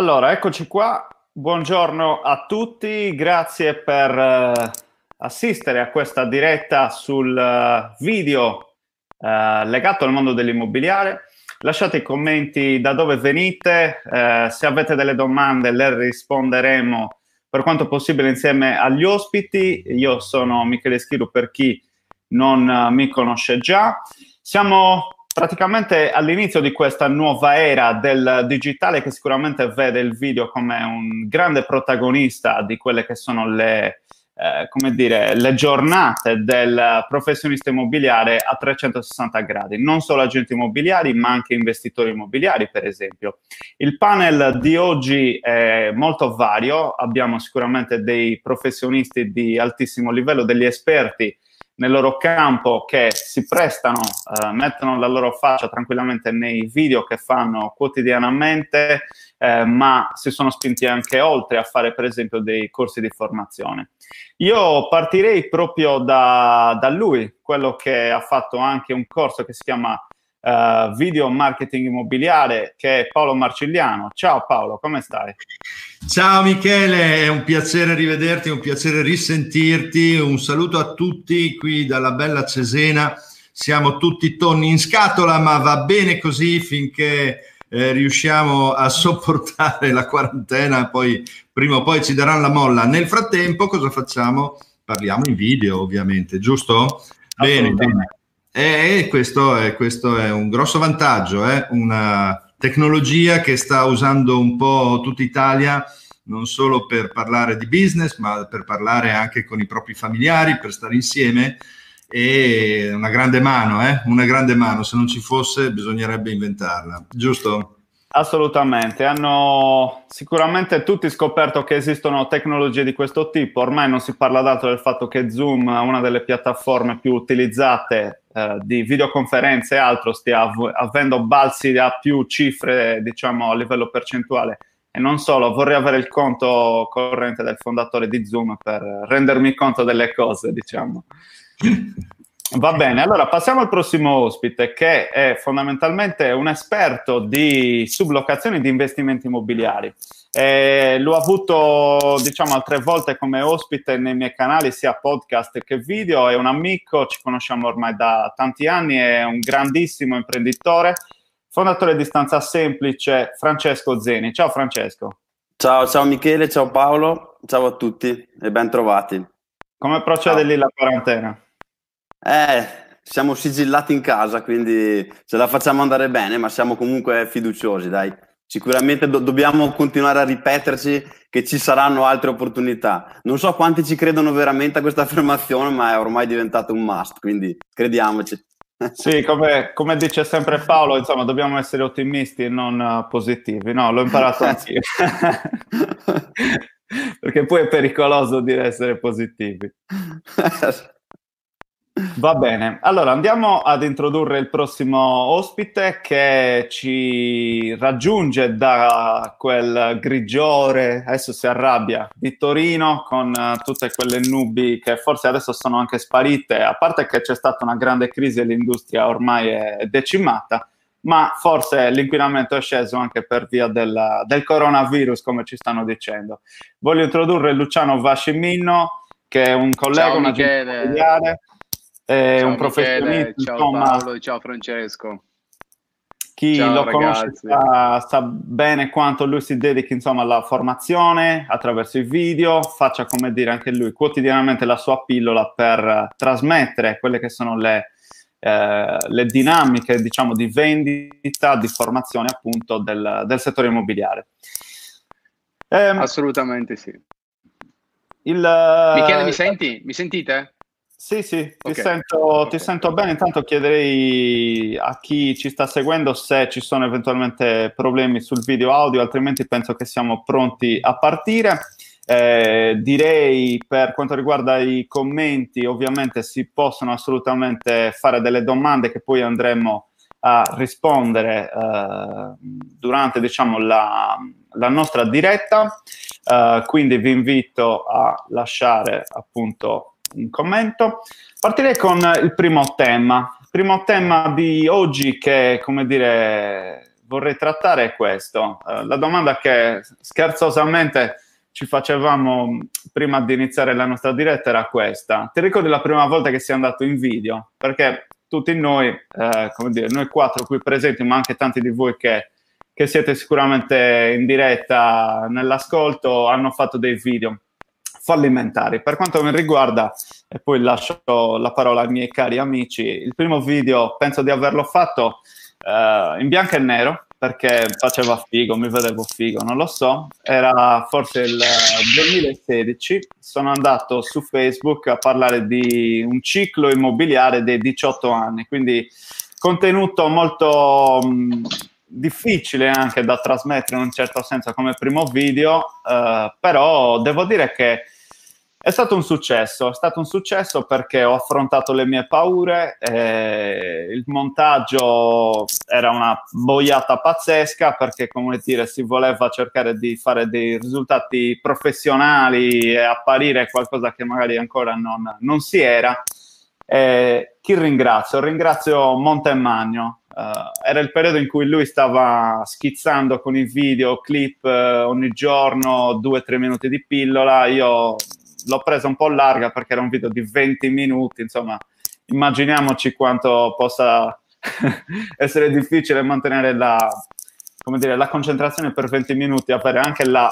Allora, eccoci qua. Buongiorno a tutti, grazie per uh, assistere a questa diretta sul uh, video uh, legato al mondo dell'immobiliare. Lasciate i commenti da dove venite, se avete delle domande le risponderemo per quanto possibile insieme agli ospiti. Io sono Michele Schiru per chi non mi conosce già. Siamo praticamente all'inizio di questa nuova era del digitale che sicuramente vede il video come un grande protagonista di quelle che sono le, eh, come dire, le giornate del professionista immobiliare a 360 gradi, non solo agenti immobiliari ma anche investitori immobiliari per esempio. Il panel di oggi è molto vario, abbiamo sicuramente dei professionisti di altissimo livello, degli esperti nel loro campo che si prestano, eh, mettono la loro faccia tranquillamente nei video che fanno quotidianamente, eh, ma si sono spinti anche oltre a fare per esempio dei corsi di formazione. Io partirei proprio da, da lui, quello che ha fatto anche un corso che si chiama uh, video marketing immobiliare che è Paolo Marcigliano. Ciao Paolo, come stai? Ciao Michele, è un piacere rivederti, è un piacere risentirti. Un saluto a tutti qui dalla bella Cesena. Siamo tutti tonni in scatola, ma va bene così finché eh, riusciamo a sopportare la quarantena, poi prima o poi ci daranno la molla. Nel frattempo cosa facciamo? Parliamo in video, ovviamente, giusto? Bene, bene. E questo è, questo è un grosso vantaggio, eh? una tecnologia che sta usando un po' tutta Italia, non solo per parlare di business, ma per parlare anche con i propri familiari, per stare insieme. E una grande mano, eh? una grande mano, se non ci fosse bisognerebbe inventarla, giusto? Assolutamente, hanno sicuramente tutti scoperto che esistono tecnologie di questo tipo, ormai non si parla d'altro del fatto che Zoom, una delle piattaforme più utilizzate eh, di videoconferenze e altro, stia av- avendo balzi a più cifre, diciamo, a livello percentuale. E non solo, vorrei avere il conto corrente del fondatore di Zoom per rendermi conto delle cose, diciamo. Va bene, allora passiamo al prossimo ospite che è fondamentalmente un esperto di sublocazioni di investimenti immobiliari. Eh, l'ho avuto diciamo altre volte come ospite nei miei canali sia podcast che video, è un amico, ci conosciamo ormai da tanti anni, è un grandissimo imprenditore, fondatore di Stanza Semplice, Francesco Zeni. Ciao Francesco. Ciao, ciao Michele, ciao Paolo, ciao a tutti e ben trovati. Come procede ciao. lì la quarantena? Eh, siamo sigillati in casa, quindi ce la facciamo andare bene, ma siamo comunque fiduciosi, dai. Sicuramente do- dobbiamo continuare a ripeterci che ci saranno altre opportunità. Non so quanti ci credono veramente a questa affermazione, ma è ormai diventato un must, quindi crediamoci. Sì, come, come dice sempre Paolo, insomma, dobbiamo essere ottimisti e non uh, positivi. No, l'ho imparato anch'io. Perché poi è pericoloso dire essere positivi. Va bene, allora andiamo ad introdurre il prossimo ospite che ci raggiunge da quel grigiore, adesso si arrabbia, di Torino con uh, tutte quelle nubi che forse adesso sono anche sparite, a parte che c'è stata una grande crisi e l'industria ormai è decimata, ma forse l'inquinamento è sceso anche per via della, del coronavirus, come ci stanno dicendo. Voglio introdurre Luciano Vascimino, che è un collega, Ciao, un agente familiare è ciao un professionista. ciao insomma, Paolo, ciao Francesco. Chi ciao, lo ragazzi. conosce sa, sa, bene quanto lui si dedichi insomma, alla formazione attraverso i video, faccia come dire anche lui quotidianamente la sua pillola per trasmettere quelle che sono le, eh, le dinamiche diciamo, di vendita, di formazione appunto del, del settore immobiliare. Eh, Assolutamente sì. Il, Michele, mi senti? Mi sentite? Sì, sì, ti, okay. sento, okay. ti sento bene. Intanto chiederei a chi ci sta seguendo se ci sono eventualmente problemi sul video audio, altrimenti penso che siamo pronti a partire. Eh, direi per quanto riguarda i commenti, ovviamente si possono assolutamente fare delle domande che poi andremo a rispondere eh, durante diciamo, la, la nostra diretta. Eh, quindi vi invito a lasciare appunto un commento. Partirei con il primo tema. Il primo tema di oggi che, come dire, vorrei trattare è questo. Uh, la domanda che scherzosamente ci facevamo prima di iniziare la nostra diretta era questa. Ti ricordi la prima volta che sei andato in video? Perché tutti noi, eh, come dire, noi quattro qui presenti, ma anche tanti di voi che, che siete sicuramente in diretta nell'ascolto, hanno fatto dei video fallimentari. Per quanto mi riguarda, e poi lascio la parola ai miei cari amici, il primo video penso di averlo fatto eh, in bianco e nero, perché faceva figo, mi vedevo figo, non lo so. Era forse il 2016, sono andato su Facebook a parlare di un ciclo immobiliare dei 18 anni, quindi contenuto molto mh, difficile anche da trasmettere in un certo senso come primo video, eh, però devo dire che è stato un successo, è stato un successo perché ho affrontato le mie paure, eh, il montaggio era una boiata pazzesca perché, come dire, si voleva cercare di fare dei risultati professionali e apparire qualcosa che magari ancora non, non si era. Eh, chi ringrazio? Ringrazio Montemagno. Uh, era il periodo in cui lui stava schizzando con i video, clip uh, ogni giorno, due o tre minuti di pillola. Io l'ho presa un po' larga perché era un video di 20 minuti, insomma, immaginiamoci quanto possa essere difficile mantenere la, dire, la, concentrazione per 20 minuti, avere anche la,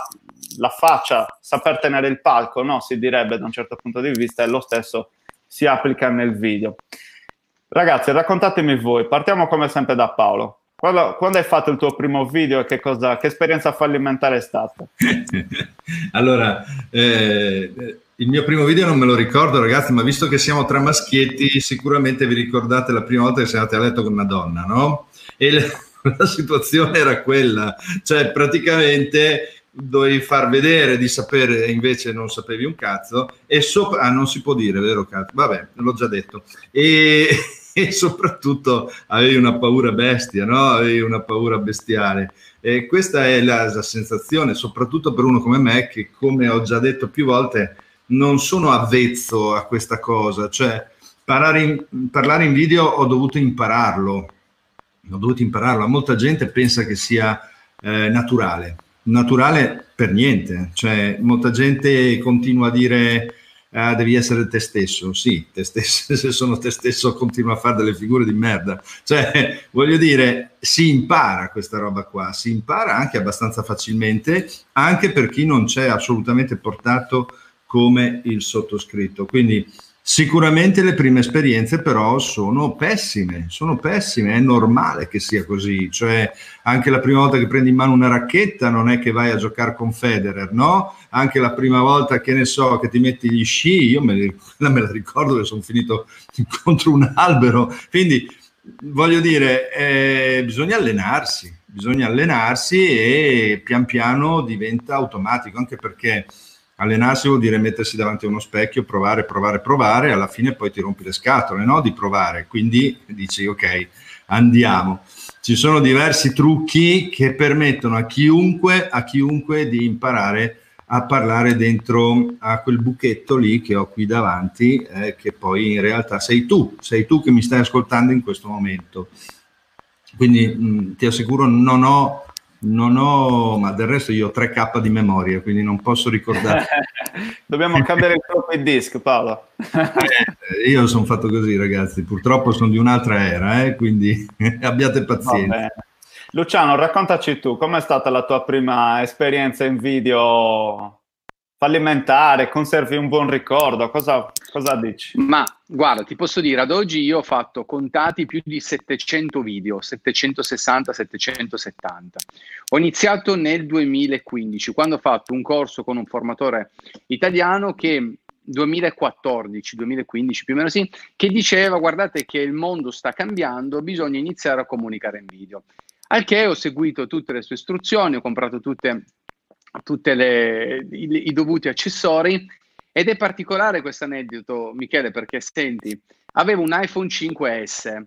la faccia, saper tenere il palco, no? si direbbe da un certo punto di vista, e lo stesso si applica nel video. Ragazzi, raccontatemi voi, partiamo come sempre da Paolo. Quando, quando, hai fatto il tuo primo video, che, cosa, che esperienza fallimentare è stata? allora, eh, il mio primo video non me lo ricordo, ragazzi, ma visto che siamo tra maschietti, sicuramente vi ricordate la prima volta che siete andati a letto con una donna, no? E le, la situazione era quella, cioè praticamente dovevi far vedere di sapere e invece non sapevi un cazzo e sopra ah, non si può dire vero cazzo vabbè l'ho già detto e e soprattutto avevi una paura bestia, no? avevi una paura bestiale. E questa è la, la, sensazione, soprattutto per uno come me, che come ho già detto più volte, non sono avvezzo a questa cosa. Cioè, parlare in, parlare in video ho dovuto impararlo. Ho dovuto impararlo. Molta gente pensa che sia eh, naturale. Naturale per niente. Cioè, molta gente continua a dire ah, devi essere te stesso. Sì, te stesso, se sono te stesso continuo a fare delle figure di merda. Cioè, voglio dire, si impara questa roba qua, si impara anche abbastanza facilmente, anche per chi non c'è assolutamente portato come il sottoscritto. Quindi Sicuramente le prime esperienze però sono pessime, sono pessime, è normale che sia così, cioè anche la prima volta che prendi in mano una racchetta non è che vai a giocare con Federer, no? Anche la prima volta che ne so che ti metti gli sci, io me, me la ricordo che sono finito contro un albero, quindi voglio dire, eh, bisogna allenarsi, bisogna allenarsi e pian piano diventa automatico, anche perché Allenarsi vuol dire mettersi davanti a uno specchio, provare, provare, provare, alla fine poi ti rompi le scatole no? di provare, quindi dici ok, andiamo. Ci sono diversi trucchi che permettono a chiunque, a chiunque di imparare a parlare dentro a quel buchetto lì che ho qui davanti, eh, che poi in realtà sei tu, sei tu che mi stai ascoltando in questo momento. Quindi mh, ti assicuro, non ho non ho, ma del resto io ho 3K di memoria, quindi non posso ricordare. Dobbiamo cambiare il floppy disk, Paolo. eh, io sono fatto così, ragazzi. Purtroppo sono di un'altra era, eh, quindi abbiate pazienza. Luciano, raccontaci tu, com'è stata la tua prima esperienza in video fallimentare, conservi un buon ricordo, cosa, cosa, dici? Ma guarda, ti posso dire, ad oggi io ho fatto contati più di 700 video, 760, 770. Ho iniziato nel 2015, quando ho fatto un corso con un formatore italiano che 2014, 2015 più o meno sì, che diceva guardate che il mondo sta cambiando, bisogna iniziare a comunicare in video. Al che ho seguito tutte le sue istruzioni, ho comprato tutte tutti i, dovuti accessori ed è particolare questo aneddoto, Michele, perché senti, avevo un iPhone 5S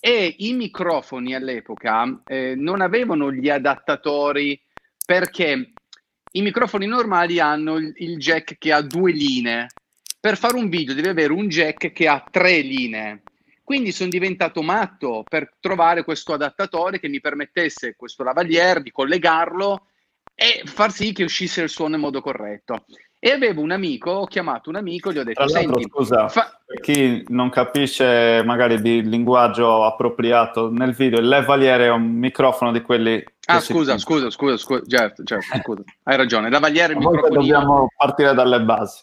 e i microfoni all'epoca eh, non avevano gli adattatori perché i microfoni normali hanno il, il, jack che ha due linee. Per fare un video devi avere un jack che ha tre linee. Quindi sono diventato matto per trovare questo adattatore che mi permettesse questo lavalier di collegarlo e far sì che uscisse il suono in modo corretto. E avevo un amico, ho chiamato un amico, gli ho detto: Senti, scusa, fa... per chi non capisce magari di linguaggio appropriato nel video, il lavaliere è un microfono di quelli. Ah, scusa, scusa, scusa, scusa, certo, certo, scusa, hai ragione. Il lavaliere è il microfono. Dobbiamo partire dalle basi.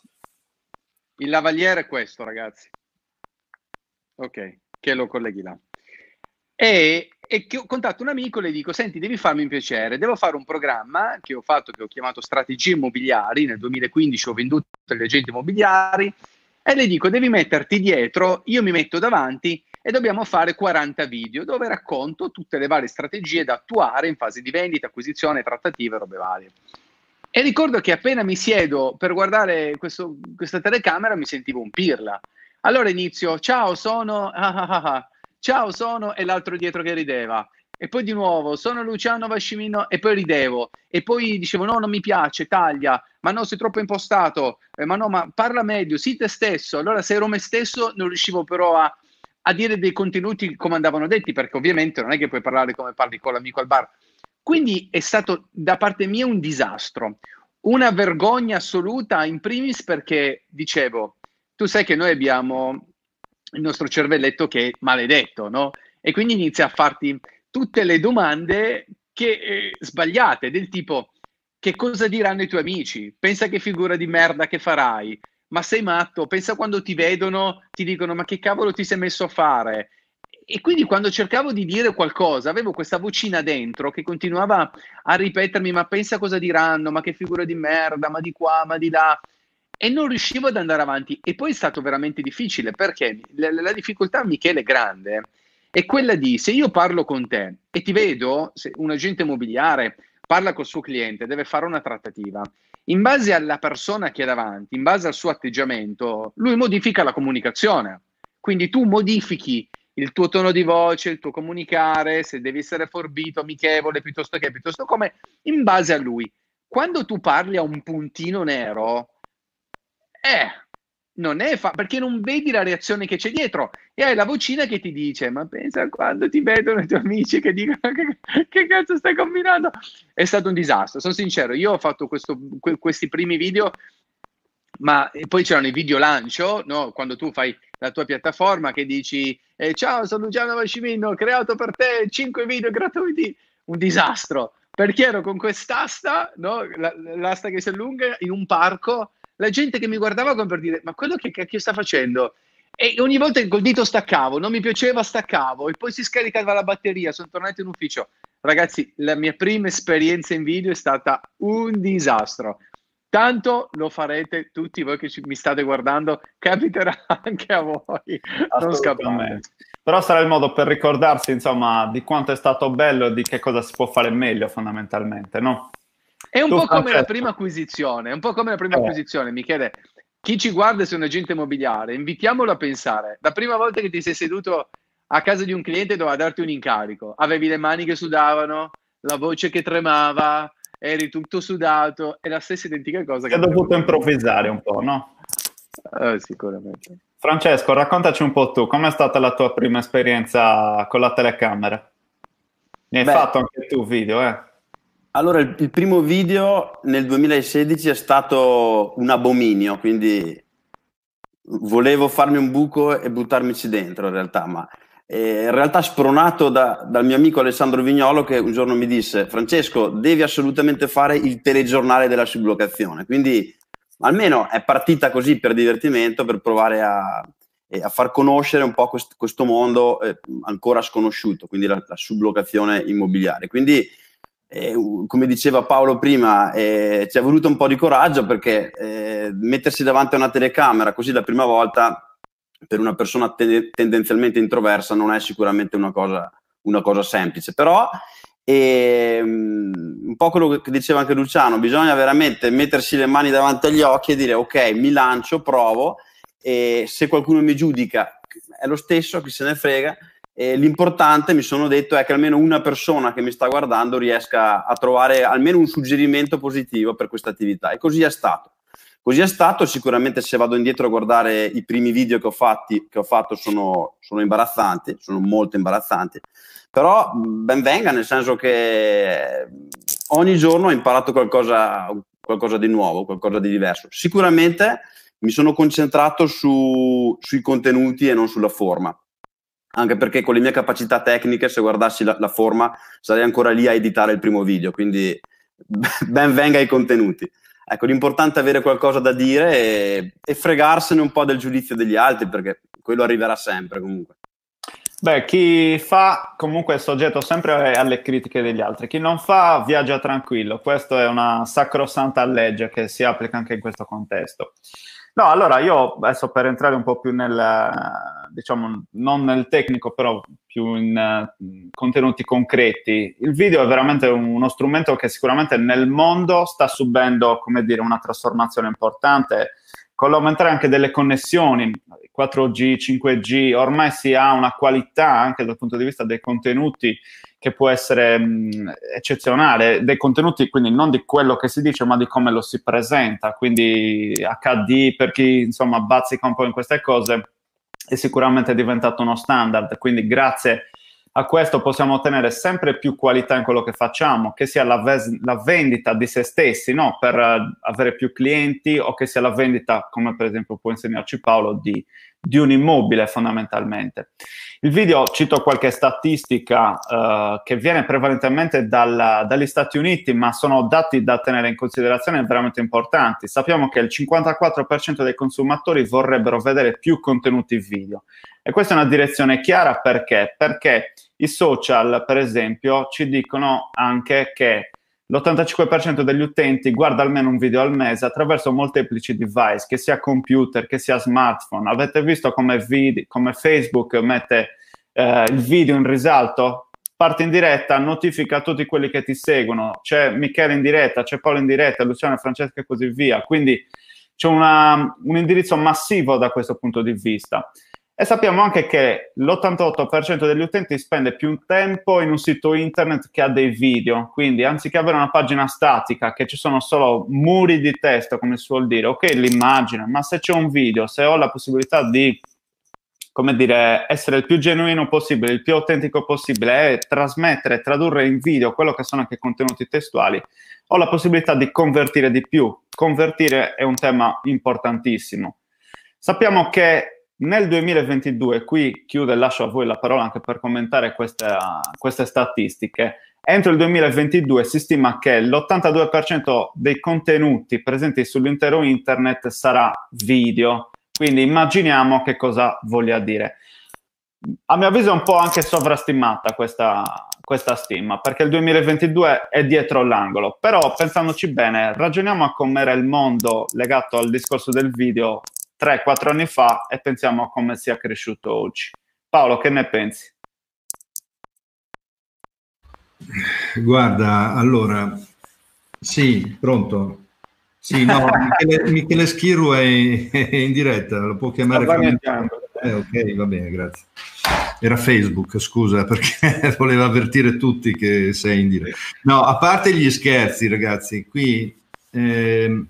Il lavaliere è questo, ragazzi. Ok, che lo colleghi là. E, e che ho contatto un amico e le dico, senti, devi farmi un piacere, devo fare un programma che ho fatto, che ho chiamato Strategie Immobiliari, nel 2015 ho venduto agli agenti immobiliari, e le dico, devi metterti dietro, io mi metto davanti e dobbiamo fare 40 video dove racconto tutte le varie strategie da attuare in fase di vendita, acquisizione, trattative, robe varie. E ricordo che appena mi siedo per guardare questo, questa telecamera mi sentivo un pirla. Allora inizio, ciao, sono... Ah, ah, ah, ah. Ciao, sono... e l'altro dietro che rideva. E poi di nuovo, sono Luciano Vascimino e poi ridevo. E poi dicevo, no, non mi piace, taglia, ma no, sei troppo impostato, eh, ma no, ma parla meglio, sii te stesso. Allora se ero me stesso non riuscivo però a, a dire dei contenuti come andavano detti, perché ovviamente non è che puoi parlare come parli con l'amico al bar. Quindi è stato da parte mia un disastro, una vergogna assoluta in primis perché dicevo, tu sai che noi abbiamo il nostro cervelletto che è maledetto, no? E quindi inizia a farti tutte le domande che, eh, sbagliate, del tipo che cosa diranno i tuoi amici? Pensa che figura di merda che farai? Ma sei matto? Pensa quando ti vedono, ti dicono ma che cavolo ti sei messo a fare? E quindi quando cercavo di dire qualcosa, avevo questa vocina dentro che continuava a ripetermi ma pensa cosa diranno, ma che figura di merda, ma di qua, ma di là e non riuscivo ad andare avanti. E poi è stato veramente difficile perché la, la difficoltà, Michele, grande. È quella di se io parlo con te e ti vedo, se un agente immobiliare parla col suo cliente, deve fare una trattativa. In base alla persona che è davanti, in base al suo atteggiamento, lui modifica la comunicazione. Quindi tu modifichi il tuo tono di voce, il tuo comunicare, se devi essere forbito, amichevole, piuttosto che, piuttosto come, in base a lui. Quando tu parli a un puntino nero, eh, non è fa- perché non vedi la reazione che c'è dietro e hai la vocina che ti dice ma pensa quando ti vedono i tuoi amici che dicono che, che cazzo stai combinando è stato un disastro sono sincero io ho fatto questo, que- questi primi video ma poi c'erano i video lancio no? quando tu fai la tua piattaforma che dici eh, ciao sono Luciano Vascimino ho creato per te 5 video gratuiti un disastro perché ero con quest'asta no? l'asta che si allunga in un parco la gente che mi guardava come per dire ma quello che cacchio sta facendo? E ogni volta col dito staccavo, non mi piaceva, staccavo e poi si scaricava la batteria, sono tornato in ufficio. Ragazzi, la mia prima esperienza in video è stata un disastro. Tanto lo farete tutti voi che mi state guardando, capiterà anche a voi. Non scappate. Però sarà il modo per ricordarsi, insomma, di quanto è stato bello e di che cosa si può fare meglio, fondamentalmente, no? È un tu po' come la prima acquisizione, è un po' come la prima eh. acquisizione, Michele. Chi ci guarda se è un agente immobiliare, invitiamolo a pensare. La prima volta che ti sei seduto a casa di un cliente doveva darti un incarico, avevi le mani che sudavano, la voce che tremava, eri tutto sudato, è la stessa identica cosa. Che hai dovuto improvvisare un po', no? Eh, sicuramente. Francesco, raccontaci un po' tu, com'è stata la tua prima esperienza con la telecamera? Ne hai Beh, fatto anche tu video, eh? Allora, il, il, primo video nel 2016 è stato un abominio, quindi volevo farmi un buco e buttarmici dentro in realtà, ma eh, in realtà spronato da, dal mio amico Alessandro Vignolo che un giorno mi disse Francesco, devi assolutamente fare il telegiornale della sublocazione, quindi almeno è partita così per divertimento, per provare a, a far conoscere un po' quest, questo mondo eh, ancora sconosciuto, quindi la, la sublocazione immobiliare. Quindi eh, come diceva Paolo prima, eh, ci è voluto un po' di coraggio perché eh, mettersi davanti a una telecamera così la prima volta per una persona te- tendenzialmente introversa non è sicuramente una cosa, una cosa semplice. Però ehm, un po' quello che diceva anche Luciano, bisogna veramente mettersi le mani davanti agli occhi e dire ok, mi lancio, provo e se qualcuno mi giudica è lo stesso, chi se ne frega e l'importante, mi sono detto, è che almeno una persona che mi sta guardando riesca a trovare almeno un suggerimento positivo per questa attività. E così è stato. Così è stato, sicuramente se vado indietro a guardare i primi video che ho, fatti, che ho fatto sono, sono imbarazzanti, sono molto imbarazzanti, però ben venga nel senso che ogni giorno ho imparato qualcosa, qualcosa di nuovo, qualcosa di diverso. Sicuramente mi sono concentrato su, sui contenuti e non sulla forma anche perché con le mie capacità tecniche, se guardassi la, la, forma, sarei ancora lì a editare il primo video, quindi ben venga i contenuti. Ecco, l'importante è avere qualcosa da dire e, e fregarsene un po' del giudizio degli altri, perché quello arriverà sempre comunque. Beh, chi fa comunque è soggetto sempre alle critiche degli altri, chi non fa viaggia tranquillo, questa è una sacrosanta legge che si applica anche in questo contesto. No, allora io adesso per entrare un po' più nel, diciamo, non nel tecnico, però più in uh, contenuti concreti, il video è veramente uno strumento che sicuramente nel mondo sta subendo, come dire, una trasformazione importante. Con l'aumentare anche delle connessioni, 4G, 5G, ormai si ha una qualità anche dal punto di vista dei contenuti che può essere mh, eccezionale, dei contenuti quindi non di quello che si dice ma di come lo si presenta, quindi HD per chi insomma bazzica un po' in queste cose è sicuramente diventato uno standard, quindi grazie a questo possiamo ottenere sempre più qualità in quello che facciamo, che sia la, ves- la vendita di se stessi, no? per uh, avere più clienti o che sia la vendita, come per esempio può insegnarci Paolo, di di un immobile fondamentalmente. Il video, cito qualche statistica uh, che viene prevalentemente dal, dagli Stati Uniti, ma sono dati da tenere in considerazione veramente importanti. Sappiamo che il 54% dei consumatori vorrebbero vedere più contenuti video e questa è una direzione chiara perché? Perché i social, per esempio, ci dicono anche che l'85% degli utenti guarda almeno un video al mese attraverso molteplici device, che sia computer, che sia smartphone. Avete visto come, video, come Facebook mette eh, il video in risalto? Parte in diretta, notifica tutti quelli che ti seguono. C'è Michele in diretta, c'è Paolo in diretta, Luciano, Francesca e così via. Quindi c'è una, un indirizzo massivo da questo punto di vista. E sappiamo anche che l'88% degli utenti spende più tempo in un sito internet che ha dei video, quindi anziché avere una pagina statica, che ci sono solo muri di testo, come si vuol dire, ok, l'immagine, ma se c'è un video, se ho la possibilità di, come dire, essere il più genuino possibile, il più autentico possibile e trasmettere, tradurre in video quello che sono anche contenuti testuali, ho la possibilità di convertire di più. Convertire è un tema importantissimo. Sappiamo che nel 2022, qui chiudo e lascio a voi la parola anche per commentare queste, queste statistiche, entro il 2022 si stima che l'82% dei contenuti presenti sull'intero internet sarà video, quindi immaginiamo che cosa voglia dire. A mio avviso è un po' anche sovrastimata questa, questa stima, perché il 2022 è dietro l'angolo, però pensandoci bene, ragioniamo a com'era il mondo legato al discorso del video 3-4 anni fa e pensiamo a come sia cresciuto oggi. Paolo, che ne pensi? Guarda, allora, sì, pronto. Sì, no, Michele, Michele Schiru è, è, in diretta, lo può chiamare. Eh, ok, va bene, grazie. Era Facebook, scusa, perché voleva avvertire tutti che sei in diretta. No, a parte gli scherzi, ragazzi, qui eh,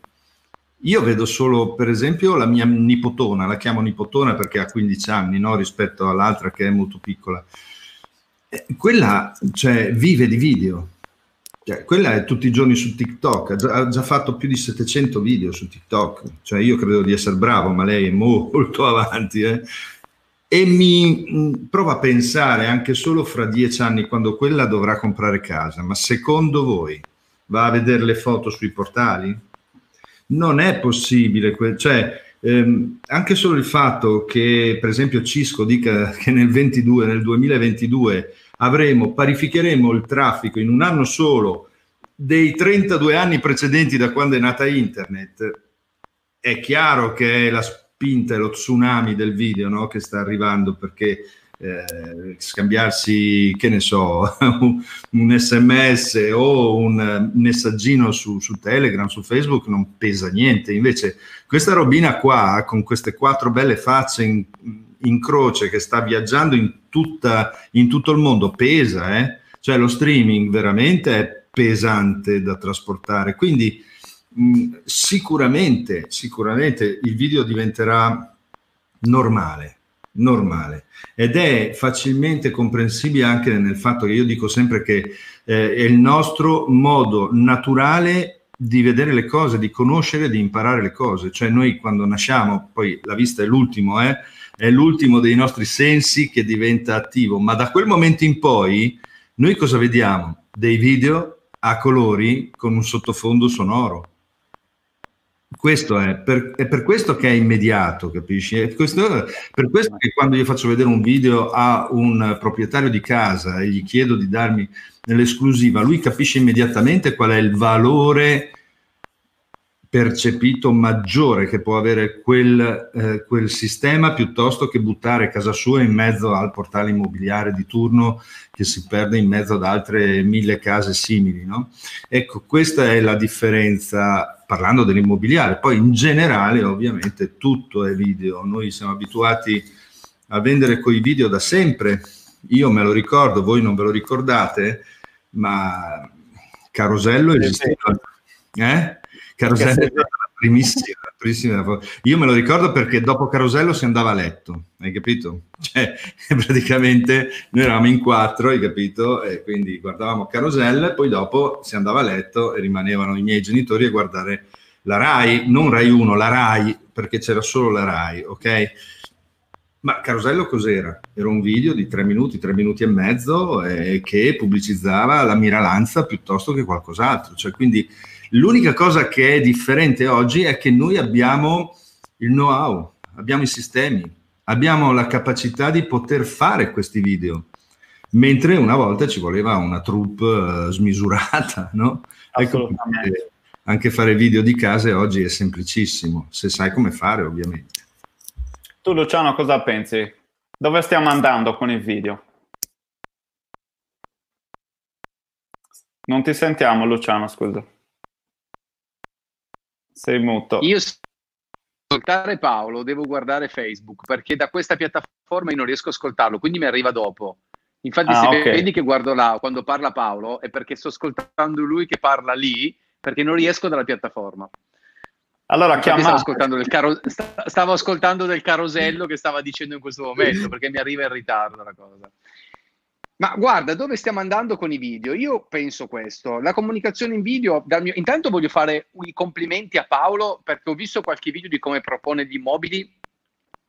io vedo solo, per esempio, la mia nipotona, la chiamo nipotona perché ha 15 anni no? rispetto all'altra che è molto piccola. Eh, quella cioè, vive di video, cioè, quella è tutti i giorni su TikTok, ha già, ha già, fatto più di 700 video su TikTok, cioè io credo di essere bravo, ma lei è molto avanti. Eh? E mi mm, prova a pensare anche solo fra dieci anni, quando quella dovrà comprare casa, ma secondo voi va a vedere le foto sui portali? Non è possibile, cioè ehm, anche solo il fatto che per esempio Cisco dica che nel, 22, nel 2022 avremo, parificheremo il traffico in un anno solo dei 32 anni precedenti da quando è nata internet, è chiaro che è la spinta e lo tsunami del video no? che sta arrivando perché eh, scambiarsi, che ne so, un, sms o un messaggino su, su, Telegram, su Facebook non pesa niente. Invece questa robina qua, con queste quattro belle facce in, in croce che sta viaggiando in, tutta, in tutto il mondo, pesa, eh? Cioè lo streaming veramente è pesante da trasportare. Quindi mh, sicuramente, sicuramente il video diventerà normale, normale ed è facilmente comprensibile anche nel fatto che io dico sempre che eh, è il nostro modo naturale di vedere le cose, di conoscere, di imparare le cose. Cioè noi quando nasciamo, poi la vista è l'ultimo, eh, è l'ultimo dei nostri sensi che diventa attivo, ma da quel momento in poi noi cosa vediamo? Dei video a colori con un sottofondo sonoro. Questo è per, è per questo che è immediato, capisci? Questo, per questo che quando io faccio vedere un video a un proprietario di casa e gli chiedo di darmi l'esclusiva, lui capisce immediatamente qual è il valore percepito maggiore che può avere quel, eh, quel, sistema piuttosto che buttare casa sua in mezzo al portale immobiliare di turno che si perde in mezzo ad altre mille case simili. No? Ecco, questa è la differenza parlando dell'immobiliare. Poi in generale ovviamente tutto è video. Noi siamo abituati a vendere coi video da sempre. Io me lo ricordo, voi non ve lo ricordate, ma Carosello esisteva. Eh? Carosello è la primissima, primissima. Io me lo ricordo perché dopo Carosello si andava a letto, hai capito? Cioè, praticamente noi eravamo in quattro, hai capito? E quindi guardavamo Carosello e poi dopo si andava a letto e rimanevano i miei genitori a guardare la RAI, non RAI 1, la RAI, perché c'era solo la RAI, ok? Ma Carosello cos'era? Era un video di tre minuti, tre minuti e mezzo eh, che pubblicizzava la miralanza piuttosto che qualcos'altro. Cioè, quindi L'unica cosa che è differente oggi è che noi abbiamo il know-how, abbiamo i sistemi, abbiamo la capacità di poter fare questi video, mentre una volta ci voleva una troupe uh, smisurata, no? Ecco, anche fare video di case oggi è semplicissimo, se sai come fare ovviamente. Tu Luciano cosa pensi? Dove stiamo andando con il video? Non ti sentiamo Luciano, scusa. Sei muto. Io ascoltare Paolo devo guardare Facebook perché da questa piattaforma io non riesco a ascoltarlo, quindi mi arriva dopo. Infatti, ah, se okay. vedi che guardo là quando parla Paolo è perché sto ascoltando lui che parla lì perché non riesco dalla piattaforma. Allora, chiamate... stavo, ascoltando del caro... stavo ascoltando del carosello che stava dicendo in questo momento perché mi arriva in ritardo la cosa. Ma guarda, dove stiamo andando con i video? Io penso questo, la comunicazione in video, mio... intanto voglio fare i complimenti a Paolo perché ho visto qualche video di come propone gli immobili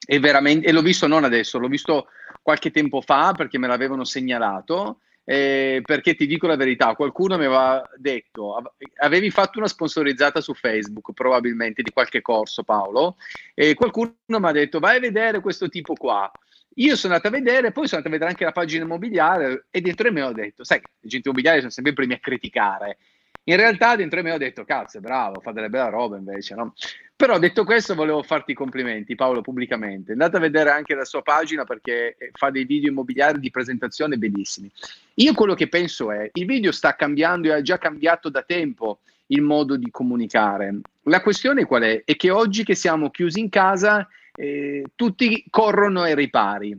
e, veramente... e l'ho visto non adesso, l'ho visto qualche tempo fa perché me l'avevano segnalato. Eh, perché ti dico la verità, qualcuno mi aveva detto, avevi fatto una sponsorizzata su Facebook probabilmente di qualche corso Paolo, e qualcuno mi ha detto vai a vedere questo tipo qua, io sono andato a vedere, poi sono andato a vedere anche la pagina immobiliare e dentro di me ho detto, sai, gli agenti immobiliari sono sempre i primi a criticare. In realtà dentro di me ho detto, cazzo, bravo, fa delle belle robe invece, no? Però detto questo volevo farti i complimenti, Paolo, pubblicamente. Andate a vedere anche la sua pagina perché fa dei video immobiliari di presentazione bellissimi. Io quello che penso è, il video sta cambiando e ha già cambiato da tempo il modo di comunicare. La questione qual è? È che oggi che siamo chiusi in casa eh, tutti corrono ai ripari.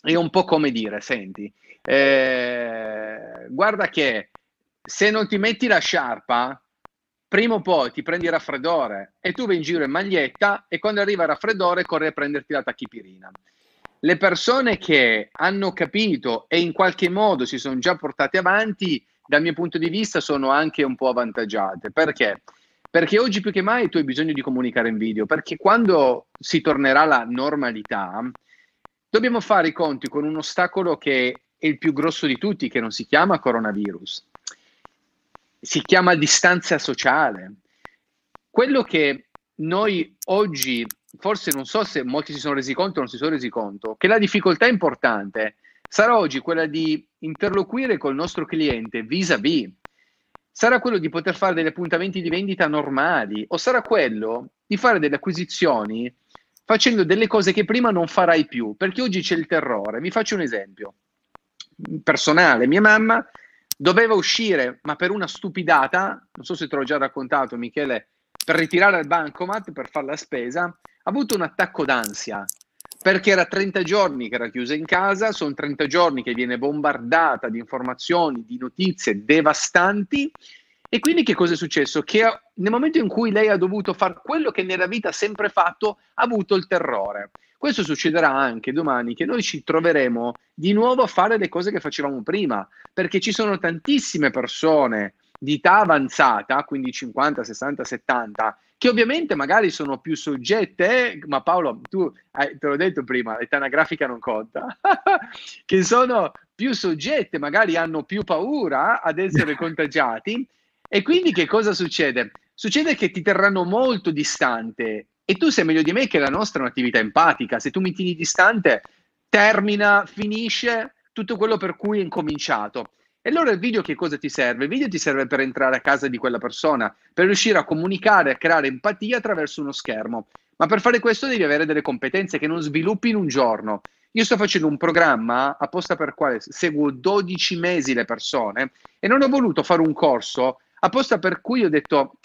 È un po' come dire, senti, eh, guarda che se non ti metti la sciarpa, prima o poi ti prendi il raffreddore e tu vai in giro in maglietta e quando arriva il raffreddore corri a prenderti la tachipirina. Le persone che hanno capito e in qualche modo si sono già portate avanti, dal mio punto di vista, sono anche un po' avvantaggiate. Perché? Perché oggi più che mai tu hai bisogno di comunicare in video, perché quando si tornerà alla normalità, dobbiamo fare i conti con un ostacolo che è il più grosso di tutti, che non si chiama coronavirus, si chiama distanza sociale. Quello che noi oggi, forse non so se molti si sono resi conto o non si sono resi conto, che la difficoltà importante sarà oggi quella di interloquire col nostro cliente vis-à-vis, sarà quello di poter fare degli appuntamenti di vendita normali o sarà quello di fare delle acquisizioni facendo delle cose che prima non farai più, perché oggi c'è il terrore. Vi faccio un esempio personale. Mia mamma doveva uscire, ma per una stupidata, non so se te l'ho già raccontato Michele, per ritirare il bancomat, per fare la spesa, ha avuto un attacco d'ansia perché era 30 giorni che era chiusa in casa, sono 30 giorni che viene bombardata di informazioni, di notizie devastanti E quindi che cosa è successo? Che nel momento in cui lei ha dovuto fare quello che nella vita ha sempre fatto, ha avuto il terrore. Questo succederà anche domani, che noi ci troveremo di nuovo a fare le cose che facevamo prima, perché ci sono tantissime persone di età avanzata, quindi 50, 60, 70, che ovviamente magari sono più soggette, ma Paolo, tu eh, te l'ho detto prima, l'età anagrafica non conta, che sono più soggette, magari hanno più paura ad essere contagiati e quindi che cosa succede? Succede che ti terranno molto distante e tu sai meglio di me che la nostra è un'attività empatica. Se tu mi tieni distante, termina, finisce tutto quello per cui è incominciato. E allora il video che cosa ti serve? Il video ti serve per entrare a casa di quella persona, per riuscire a comunicare, a creare empatia attraverso uno schermo. Ma per fare questo devi avere delle competenze che non sviluppi in un giorno. Io sto facendo un programma apposta per quale seguo 12 mesi le persone e non ho voluto fare un corso apposta per cui ho detto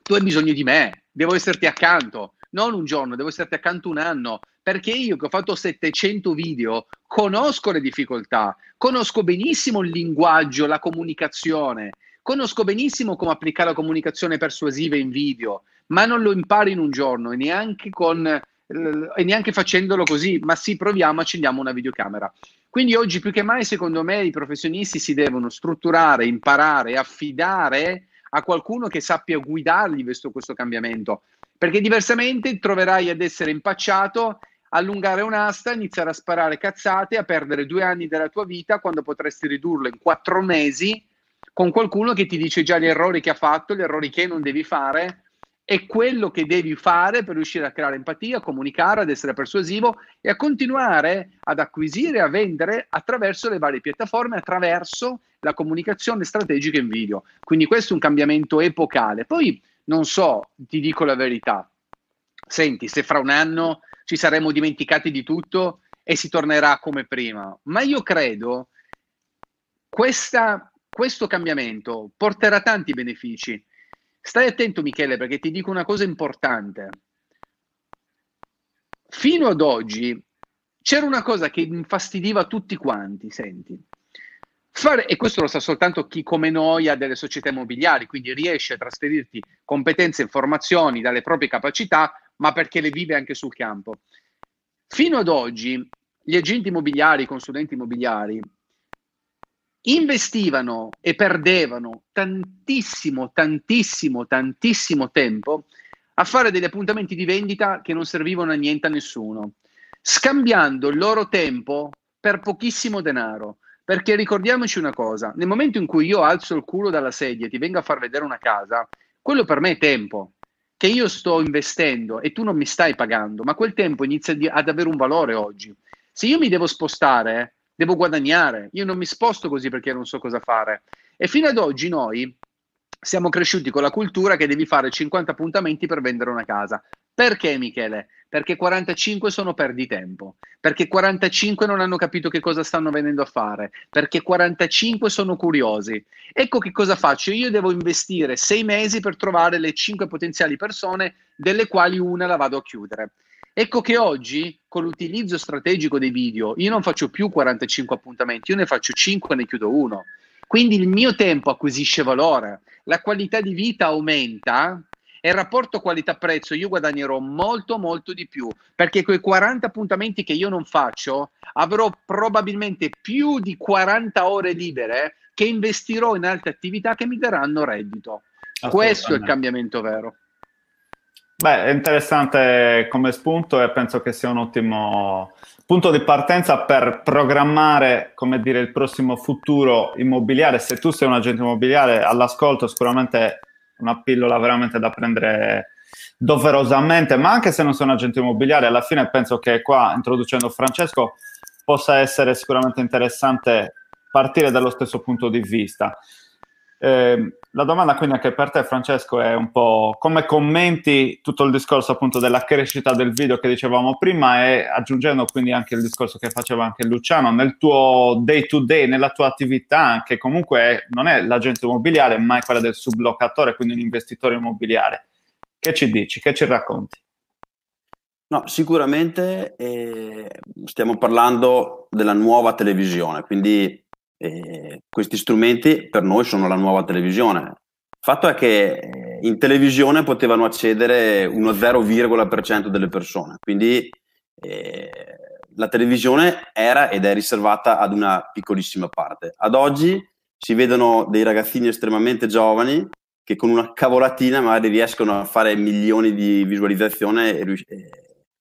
tu hai bisogno di me, devo esserti accanto, non un giorno, devo esserti accanto un anno, perché io che ho fatto 700 video conosco le difficoltà, conosco benissimo il linguaggio, la comunicazione, conosco benissimo come applicare la comunicazione persuasiva in video, ma non lo impari in un giorno e neanche, con, e neanche facendolo così, ma sì, proviamo, accendiamo una videocamera. Quindi oggi più che mai, secondo me, i professionisti si devono strutturare, imparare, affidare a qualcuno che sappia guidargli verso questo cambiamento, perché diversamente troverai ad essere impacciato, allungare un'asta, iniziare a sparare cazzate, a perdere due anni della tua vita quando potresti ridurlo in quattro mesi con qualcuno che ti dice già gli errori che ha fatto, gli errori che non devi fare è quello che devi fare per riuscire a creare empatia, a comunicare, ad essere persuasivo e a continuare ad acquisire e a vendere attraverso le varie piattaforme, attraverso la comunicazione strategica in video. Quindi questo è un cambiamento epocale. Poi non so, ti dico la verità. Senti, se fra un anno ci saremo dimenticati di tutto e si tornerà come prima, ma io credo questa, questo cambiamento porterà tanti benefici Stai attento Michele perché ti dico una cosa importante. Fino ad oggi c'era una cosa che infastidiva tutti quanti, senti. Fare, e questo lo sa soltanto chi come noi ha delle società immobiliari, quindi riesce a trasferirti competenze e informazioni dalle proprie capacità, ma perché le vive anche sul campo. Fino ad oggi gli agenti immobiliari, i consulenti immobiliari investivano e perdevano tantissimo, tantissimo, tantissimo tempo a fare degli appuntamenti di vendita che non servivano a niente a nessuno, scambiando il loro tempo per pochissimo denaro. Perché ricordiamoci una cosa, nel momento in cui io alzo il culo dalla sedia e ti vengo a far vedere una casa, quello per me è tempo che io sto investendo e tu non mi stai pagando, ma quel tempo inizia ad avere un valore oggi. Se io mi devo spostare, devo guadagnare, io non mi sposto così perché non so cosa fare. E fino ad oggi noi siamo cresciuti con la cultura che devi fare 50 appuntamenti per vendere una casa. Perché Michele? Perché 45 sono perditempo, perché 45 non hanno capito che cosa stanno venendo a fare, perché 45 sono curiosi. Ecco che cosa faccio, io devo investire sei mesi per trovare le 5 potenziali persone, delle quali una la vado a chiudere. Ecco che oggi, con l'utilizzo strategico dei video, io non faccio più 45 appuntamenti, io ne faccio 5 e ne chiudo uno. Quindi il mio tempo acquisisce valore, la qualità di vita aumenta e il rapporto qualità-prezzo io guadagnerò molto molto di più perché quei 40 appuntamenti che io non faccio avrò probabilmente più di 40 ore libere che investirò in altre attività che mi daranno reddito. Questo è il cambiamento vero. Beh, è interessante come spunto e penso che sia un ottimo punto di partenza per programmare, come dire, il prossimo futuro immobiliare. Se tu sei un agente immobiliare, all'ascolto sicuramente una pillola veramente da prendere doverosamente, ma anche se non un agente immobiliare, alla fine penso che qua, introducendo Francesco, possa essere sicuramente interessante partire dallo stesso punto di vista. Eh, la domanda quindi anche per te Francesco è un po' come commenti tutto il discorso appunto della crescita del video che dicevamo prima e aggiungendo quindi anche il discorso che faceva anche Luciano nel tuo day to day, nella tua attività che comunque non è l'agente immobiliare ma è quella del sublocatore, quindi un investitore immobiliare. Che ci dici? Che ci racconti? No, sicuramente eh, stiamo parlando della nuova televisione, quindi e questi strumenti per noi sono la nuova televisione. fatto è che eh, in televisione potevano accedere uno 0,% delle persone, quindi eh, la televisione era ed è riservata ad una piccolissima parte. Ad oggi si vedono dei ragazzini estremamente giovani che con una cavolatina magari riescono a fare milioni di visualizzazioni e, e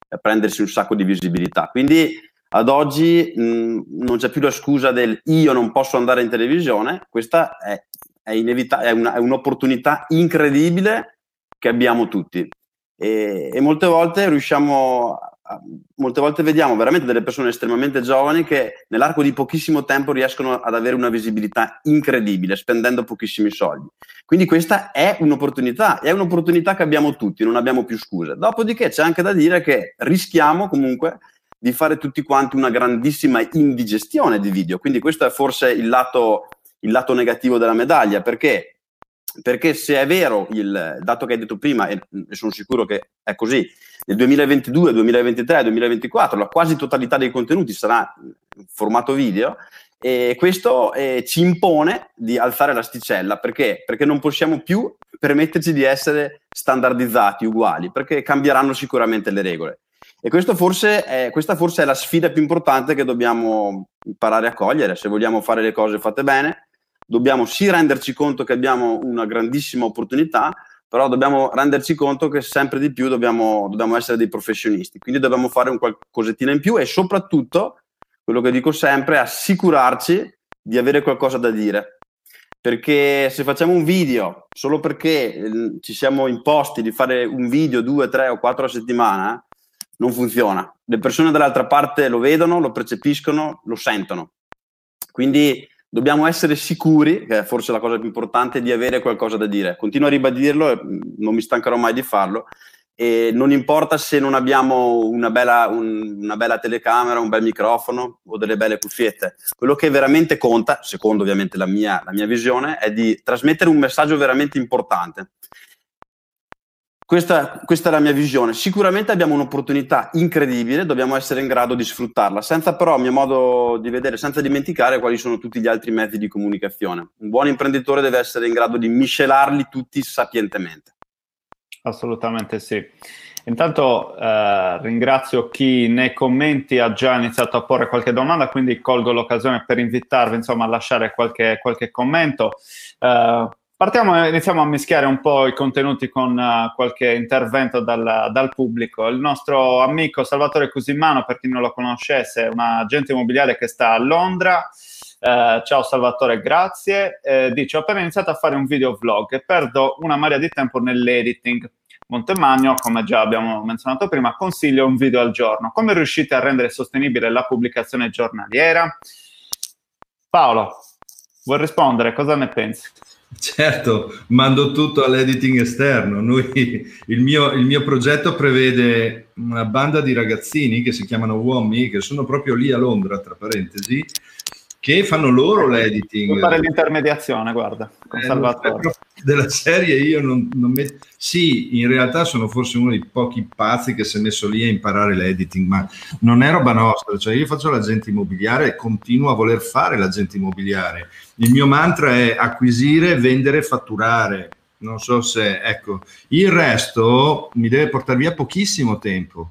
a prendersi un sacco di visibilità. Quindi ad oggi mh, non c'è più la scusa del io non posso andare in televisione, questa è, è, inevita- è, una, è un'opportunità incredibile che abbiamo tutti e, e molte volte riusciamo molte volte vediamo veramente delle persone estremamente giovani che nell'arco di pochissimo tempo riescono ad avere una visibilità incredibile spendendo pochissimi soldi. Quindi questa è un'opportunità, è un'opportunità che abbiamo tutti, non abbiamo più scuse. Dopodiché c'è anche da dire che rischiamo comunque di fare tutti quanti una grandissima indigestione di video, quindi questo è forse il lato, il lato negativo della medaglia, perché perché se è vero il dato che hai detto prima, e sono sicuro che è così, nel 2022, 2023, 2024 la quasi totalità dei contenuti sarà in formato video e questo eh, ci impone di alzare l'asticella perché? Perché non possiamo più permetterci di essere standardizzati, uguali, perché cambieranno sicuramente le regole. E forse è, questa forse è la sfida più importante che dobbiamo imparare a cogliere se vogliamo fare le cose fatte bene. Dobbiamo sì renderci conto che abbiamo una grandissima opportunità, però dobbiamo renderci conto che sempre di più dobbiamo, dobbiamo essere dei professionisti, quindi dobbiamo fare un qualcosettina in più e soprattutto, quello che dico sempre, assicurarci di avere qualcosa da dire. Perché se facciamo un video solo perché eh, ci siamo imposti di fare un video due, tre o quattro a settimana, non funziona. Le persone dall'altra parte lo vedono, lo percepiscono, lo sentono. Quindi dobbiamo essere sicuri, che è forse la cosa più importante, di avere qualcosa da dire. Continuo a ribadirlo, non mi stancherò mai di farlo. E non importa se non abbiamo una bella, un, una bella telecamera, un bel microfono o delle belle cuffiette. Quello che veramente conta, secondo ovviamente la mia, la mia visione, è di trasmettere un messaggio veramente importante. Questa, questa, è la mia visione. Sicuramente abbiamo un'opportunità incredibile, dobbiamo essere in grado di sfruttarla, senza però, a mio modo di vedere, senza dimenticare quali sono tutti gli altri mezzi di comunicazione. Un buon imprenditore deve essere in grado di miscelarli tutti sapientemente. Assolutamente sì. Intanto eh, ringrazio chi nei commenti ha già iniziato a porre qualche domanda, quindi colgo l'occasione per invitarvi insomma, a lasciare qualche, qualche commento. Eh, Partiamo, iniziamo a mischiare un po' i contenuti con uh, qualche intervento dal, dal, pubblico. Il nostro amico Salvatore Cusimano, per chi non lo conoscesse, è un agente immobiliare che sta a Londra. Uh, ciao Salvatore, grazie. Uh, dice: Ho appena iniziato a fare un video vlog e perdo una marea di tempo nell'editing. Montemagno, come già abbiamo menzionato prima, consiglio un video al giorno. Come riuscite a rendere sostenibile la pubblicazione giornaliera? Paolo, vuoi rispondere? Cosa ne pensi? Certo, mando tutto all'editing esterno. Noi, il, mio, il, mio, progetto prevede una banda di ragazzini che si chiamano Uomini, che sono proprio lì a Londra, tra parentesi, che fanno loro l'editing. Fare l'intermediazione, guarda, con eh, Salvatore. Della serie io non, non met... Sì, in realtà sono forse uno dei pochi pazzi che si è messo lì a imparare l'editing, ma non è roba nostra. Cioè io faccio l'agente immobiliare e continuo a voler fare l'agente immobiliare. Il mio mantra è acquisire, vendere, fatturare. Non so se, ecco, il resto mi deve portare via pochissimo tempo.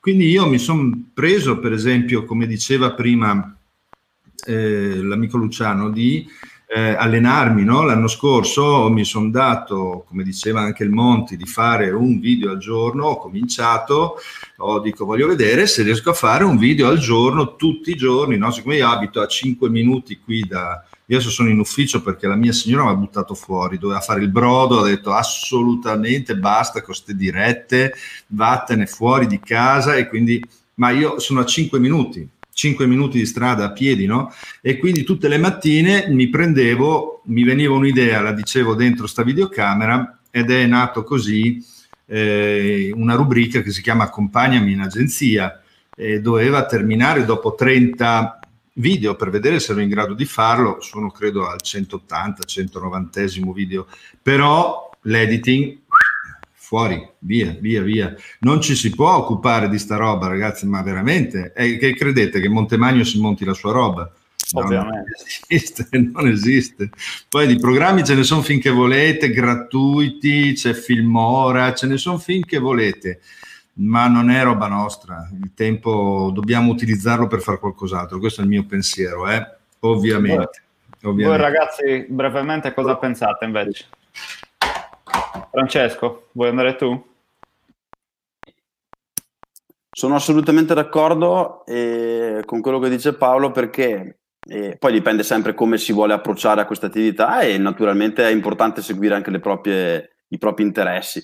Quindi io mi sono preso, per esempio, come diceva prima eh, l'amico Luciano di eh, allenarmi. No? L'anno scorso mi sono dato, come diceva anche il Monti, di fare un video al giorno. Ho cominciato, ho, dico voglio vedere se riesco a fare un video al giorno tutti i giorni. No? Siccome io abito a 5 minuti qui da, io adesso sono in ufficio perché la mia signora mi ha buttato fuori, doveva fare il brodo, ha detto assolutamente basta con queste dirette, vattene fuori di casa e quindi, ma io sono a 5 minuti, 5 minuti di strada a piedi, no? E quindi tutte le mattine mi prendevo, mi veniva un'idea, la dicevo dentro sta videocamera ed è nato così eh, una rubrica che si chiama Accompagnami in agenzia e doveva terminare dopo 30 video per vedere se ero in grado di farlo, sono credo al 180, 190 video, però l'editing fuori, via, via, via. Non ci si può occupare di sta roba, ragazzi, ma veramente, eh, che credete che Montemagno si monti la sua roba? Ovviamente. Non esiste, non esiste. Poi di programmi ce ne sono finché volete, gratuiti, c'è Filmora, ce ne sono finché volete, ma non è roba nostra. Il tempo dobbiamo utilizzarlo per fare qualcos'altro. Questo è il mio pensiero, eh? ovviamente. ovviamente. Voi ragazzi, brevemente cosa pensate invece? Francesco, vuoi andare tu? Sono assolutamente d'accordo eh, con quello che dice Paolo perché eh, poi dipende sempre come si vuole approcciare a questa attività e naturalmente è importante seguire anche proprie, i propri interessi.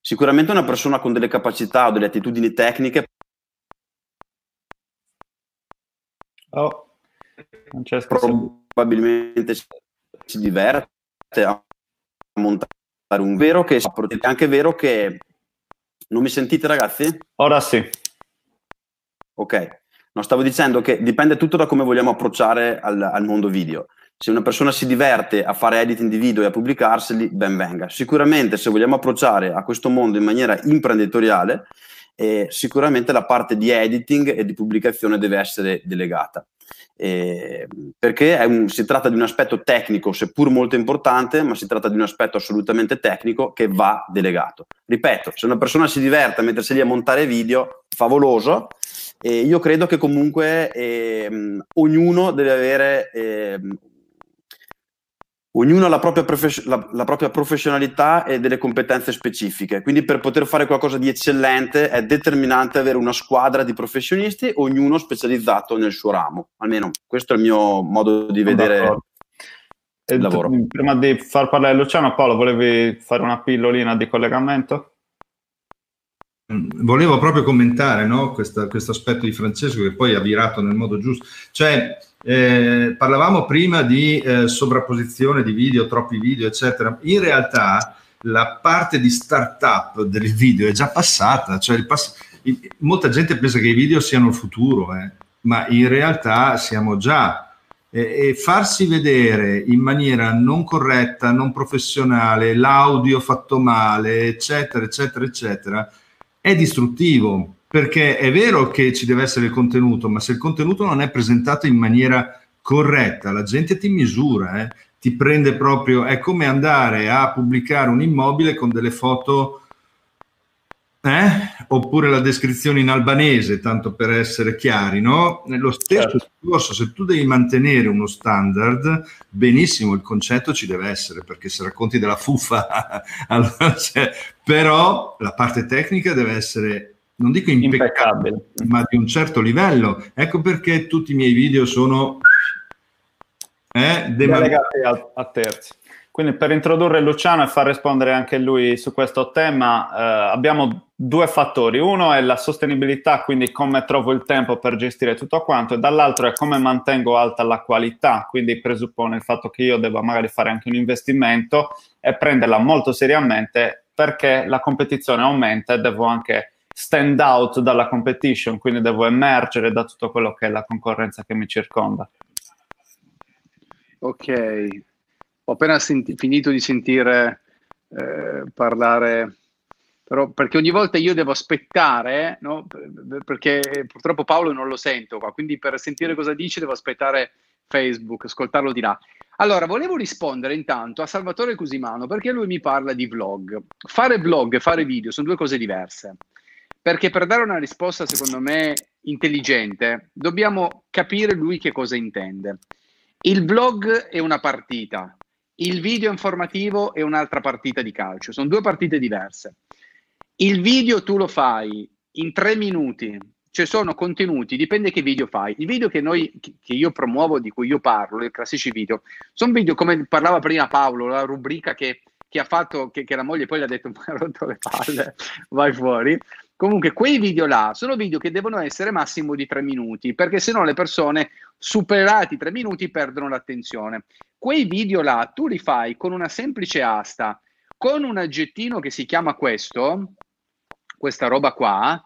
Sicuramente una persona con delle capacità o delle attitudini tecniche oh. Francesco, probabilmente si diverte a montare un vero che è anche vero che non mi sentite ragazzi? Ora sì. Ok, no, stavo dicendo che dipende tutto da come vogliamo approcciare al, al, mondo video. Se una persona si diverte a fare editing di video e a pubblicarseli, ben venga. Sicuramente se vogliamo approcciare a questo mondo in maniera imprenditoriale, eh, sicuramente la parte di editing e di pubblicazione deve essere delegata. Eh, perché un, si tratta di un aspetto tecnico, seppur molto importante, ma si tratta di un aspetto assolutamente tecnico che va delegato. Ripeto, se una persona si diverte a mettersi lì a montare video, favoloso, e io credo che comunque ehm, ognuno deve avere ehm, ognuno ha la propria, profe- la, la propria, professionalità e delle competenze specifiche. Quindi per poter fare qualcosa di eccellente è determinante avere una squadra di professionisti, ognuno specializzato nel suo ramo. Almeno questo è il mio modo di vedere il lavoro. Prima di far parlare Luciano, Paolo, volevi fare una pillolina di collegamento? volevo proprio commentare no, questo aspetto di Francesco che poi ha virato nel modo giusto. Cioè, eh, parlavamo prima di eh, sovrapposizione di video, troppi video, eccetera. In realtà la parte di startup del video è già passata, cioè pass- molta gente pensa che i video siano il futuro, eh, ma in realtà siamo già e farsi vedere in maniera non corretta, non professionale, l'audio fatto male, eccetera, eccetera, eccetera, è distruttivo perché è vero che ci deve essere il contenuto, ma se il contenuto non è presentato in maniera corretta, la gente ti misura, eh, ti prende proprio, è come andare a pubblicare un immobile con delle foto eh? oppure la descrizione in albanese, tanto per essere chiari, no? Nello stesso certo. discorso, se tu devi mantenere uno standard, benissimo, il concetto ci deve essere, perché se racconti della fuffa, allora cioè, però la parte tecnica deve essere, non dico impeccabile, impeccabile, ma di un certo livello. Ecco perché tutti i miei video sono eh, delegati a, a terzi. Quindi per introdurre Luciano e far rispondere anche lui su questo tema, eh, abbiamo due fattori. Uno è la sostenibilità, quindi come trovo il tempo per gestire tutto quanto, e dall'altro è come mantengo alta la qualità, quindi presuppone il fatto che io debba magari fare anche un investimento e prenderla molto seriamente perché la competizione aumenta e devo anche stand out dalla competition, quindi devo emergere da tutto quello che è la concorrenza che mi circonda. Ok, ho appena senti- finito di sentire eh, parlare però perché ogni volta io devo aspettare, no? perché purtroppo Paolo non lo sento qua, quindi per sentire cosa dice devo aspettare Facebook, ascoltarlo di là. Allora, volevo rispondere intanto a Salvatore Cusimano perché lui mi parla di vlog. Fare vlog e fare video sono due cose diverse. Perché per dare una risposta, secondo me, intelligente, dobbiamo capire lui che cosa intende. Il vlog è una partita, il video informativo è un'altra partita di calcio, sono due partite diverse. Il video tu lo fai in tre minuti, ci sono contenuti, dipende che video fai. Il video che, noi, che io promuovo, di cui io parlo, i classici video, sono video come parlava prima Paolo, la rubrica che, che ha fatto, che, che, la moglie poi le ha detto, ma ha rotto le palle, vai fuori. Comunque, quei video là sono video che devono essere massimo di tre minuti, perché se no le persone, superati tre minuti, perdono l'attenzione. Quei video là tu li fai con una semplice asta, con un aggettino che si chiama questo, questa roba qua,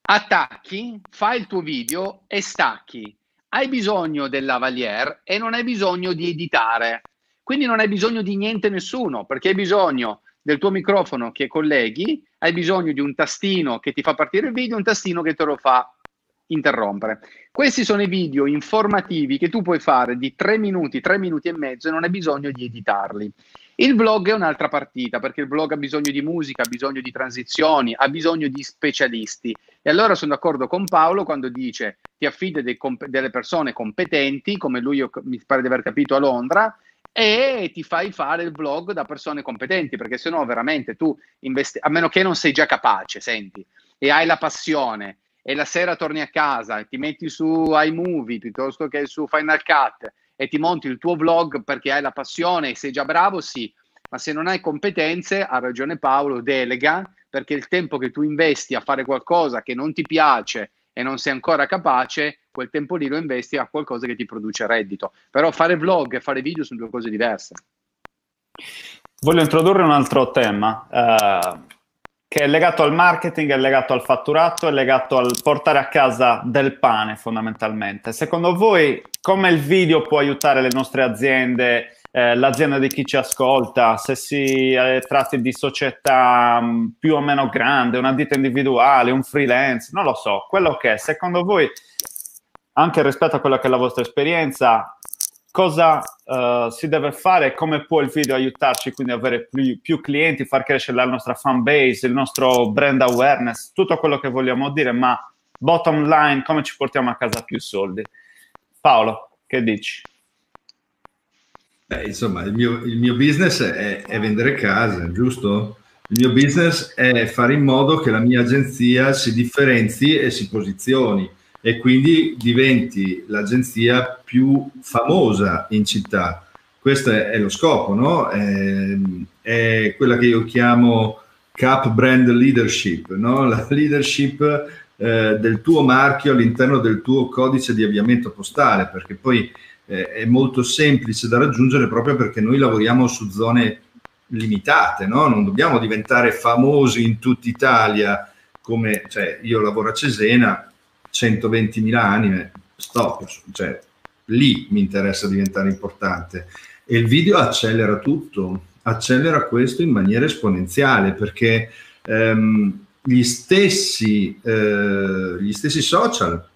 attacchi, fai il tuo video e stacchi. Hai bisogno del lavalier e non hai bisogno di editare. Quindi non hai bisogno di niente nessuno, perché hai bisogno del tuo microfono che colleghi, hai bisogno di un tastino che ti fa partire il video, un tastino che te lo fa interrompere. Questi sono i video informativi che tu puoi fare di 3 minuti, 3 minuti e mezzo e non hai bisogno di editarli. Il blog è un'altra partita perché il blog ha bisogno di musica, ha bisogno di transizioni, ha bisogno di specialisti. E allora sono d'accordo con Paolo quando dice ti affidi comp- delle persone competenti, come lui mi pare di aver capito a Londra, e ti fai fare il blog da persone competenti, perché se no veramente tu investi, a meno che non sei già capace, senti, e hai la passione, e la sera torni a casa e ti metti su iMovie piuttosto che su Final Cut e ti monti il tuo vlog perché hai la passione e sei già bravo, sì, ma se non hai competenze, ha ragione Paolo, delega, perché il tempo che tu investi a fare qualcosa che non ti piace e non sei ancora capace, quel tempo lì lo investi a qualcosa che ti produce reddito. Però fare vlog e fare video sono due cose diverse. Voglio introdurre un altro tema. Uh, che è legato al marketing, è legato al fatturato, è legato al portare a casa del pane fondamentalmente. Secondo voi come il video può aiutare le nostre aziende, eh, l'azienda di chi ci ascolta, se si eh, tratti di società mh, mm, più o meno grande, una ditta individuale, un freelance, non lo so, quello che è, secondo voi, anche rispetto a quella che è la vostra esperienza, cosa uh, si deve fare, come può il video aiutarci quindi ad avere più, più, clienti, far crescere la nostra fan base, il nostro brand awareness, tutto quello che vogliamo dire, ma bottom line, come ci portiamo a casa più soldi. Paolo, che dici? Beh, insomma, il mio, il mio business è, è vendere case, giusto? Il mio business è fare in modo che la mia agenzia si differenzi e si posizioni e quindi diventi l'agenzia più famosa in città. Questo è, lo scopo, no? È, è, quella che io chiamo Cap Brand Leadership, no? la leadership eh, del tuo marchio all'interno del tuo codice di avviamento postale, perché poi eh, è molto semplice da raggiungere proprio perché noi lavoriamo su zone limitate, no? non dobbiamo diventare famosi in tutta Italia come cioè, io lavoro a Cesena, 120.000 anime, stop, cioè lì mi interessa diventare importante. E il video accelera tutto, accelera questo in maniera esponenziale perché ehm, gli, stessi, eh, gli stessi social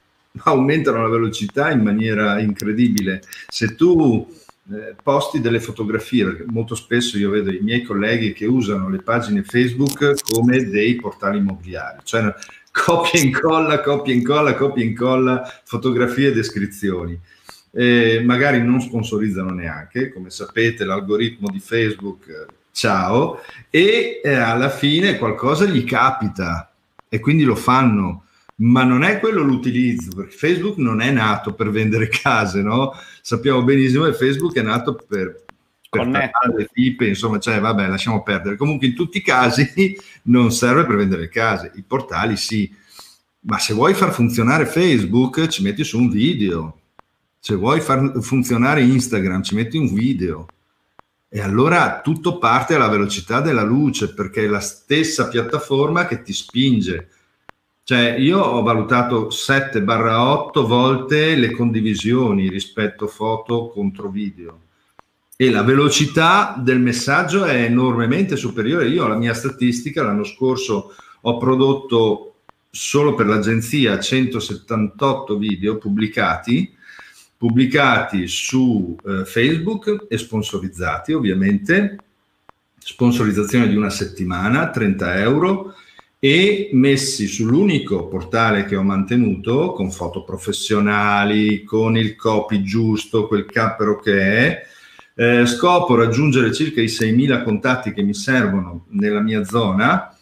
aumentano la velocità in maniera incredibile. Se tu eh, posti delle fotografie, perché molto spesso io vedo i miei colleghi che usano le pagine Facebook come dei portali immobiliari, cioè copia e incolla, copia e incolla, copia e incolla, fotografie e descrizioni. Eh, magari non sponsorizzano neanche, come sapete l'algoritmo di Facebook, ciao, e eh, alla fine qualcosa gli capita e quindi lo fanno, ma non è quello l'utilizzo, perché Facebook non è nato per vendere case, no? Sappiamo benissimo che Facebook è nato per per le pipe, insomma, cioè, vabbè, lasciamo perdere. Comunque, in tutti i casi non serve per vendere case, i portali sì. Ma se vuoi far funzionare Facebook, ci metti su un video. Se vuoi far funzionare Instagram, ci metti un video. E allora tutto parte alla velocità della luce, perché è la stessa piattaforma che ti spinge. Cioè, io ho valutato 7-8 volte le condivisioni rispetto foto contro video e la velocità del messaggio è enormemente superiore. Io la mia statistica l'anno scorso ho prodotto solo per l'agenzia 178 video pubblicati, pubblicati su eh, Facebook e sponsorizzati ovviamente, sponsorizzazione di una settimana, 30 euro, e messi sull'unico portale che ho mantenuto con foto professionali, con il copy giusto, quel cappero che è, eh, scopo raggiungere circa i 6.000 contatti che mi servono nella mia zona.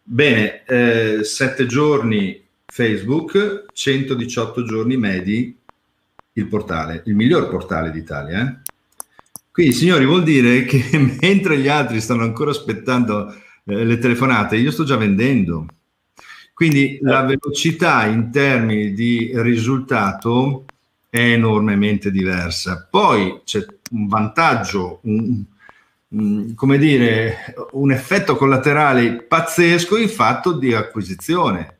Bene, eh, 7 giorni Facebook, 118 giorni medi il portale, il miglior portale d'Italia. Eh? Quindi, signori, vuol dire che mentre gli altri stanno ancora aspettando eh, le telefonate, io sto già vendendo. Quindi la velocità in termini di risultato è enormemente diversa. Poi c'è un vantaggio, un, un, come dire, un effetto collaterale pazzesco il fatto di acquisizione,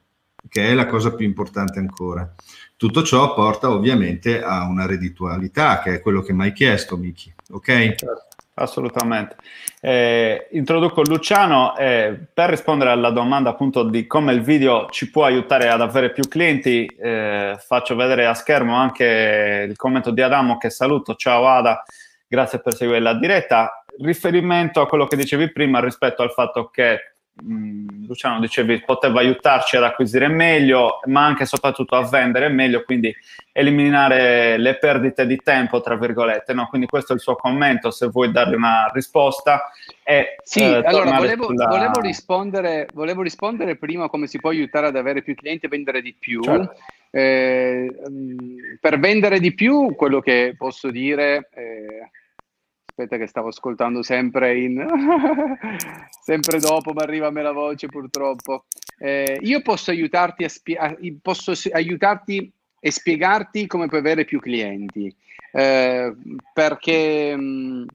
che è la cosa più importante ancora. Tutto ciò porta ovviamente a una redditualità, che è quello che mi hai chiesto, Miki. Ok? Certo, assolutamente. Eh, introduco Luciano eh, per rispondere alla domanda appunto di come il video ci può aiutare ad avere più clienti. Eh, faccio vedere a schermo anche il commento di Adamo che saluto. Ciao Ada, grazie per seguire la diretta. Riferimento a quello che dicevi prima rispetto al fatto che Mm, Luciano dicevi poteva aiutarci ad acquisire meglio, ma anche e soprattutto a vendere meglio, quindi eliminare le perdite di tempo, tra virgolette. No? Quindi questo è il suo commento, se vuoi dargli una risposta. E, sì, eh, allora volevo, sulla... volevo, rispondere, volevo, rispondere, prima come si può aiutare ad avere più clienti e vendere di più. Certo. Eh, per vendere di più, quello che posso dire... Eh, aspetta che stavo ascoltando sempre in sempre dopo mi arriva a me la voce purtroppo. Eh, io posso aiutarti a spie- posso aiutarti e spiegarti come puoi avere più clienti. Eh, perché mh,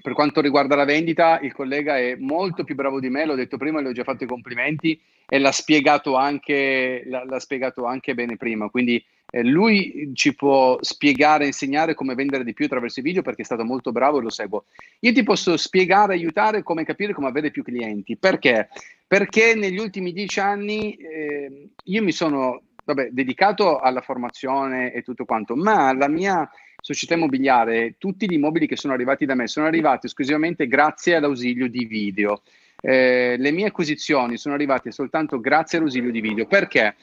per quanto riguarda la vendita, il collega è molto più bravo di me, l'ho detto prima, gli ho già fatto i complimenti e l'ha spiegato anche, l'ha, spiegato anche bene prima. Quindi eh, lui ci può spiegare, insegnare come vendere di più attraverso i video perché è stato molto bravo e lo seguo. Io ti posso spiegare, aiutare come capire come avere più clienti. Perché? Perché negli ultimi dieci anni eh, io mi sono vabbè, dedicato alla formazione e tutto quanto, ma la mia società immobiliare, tutti gli immobili che sono arrivati da me sono arrivati esclusivamente grazie all'ausilio di video. Eh, le mie acquisizioni sono arrivate soltanto grazie all'ausilio di video. Perché?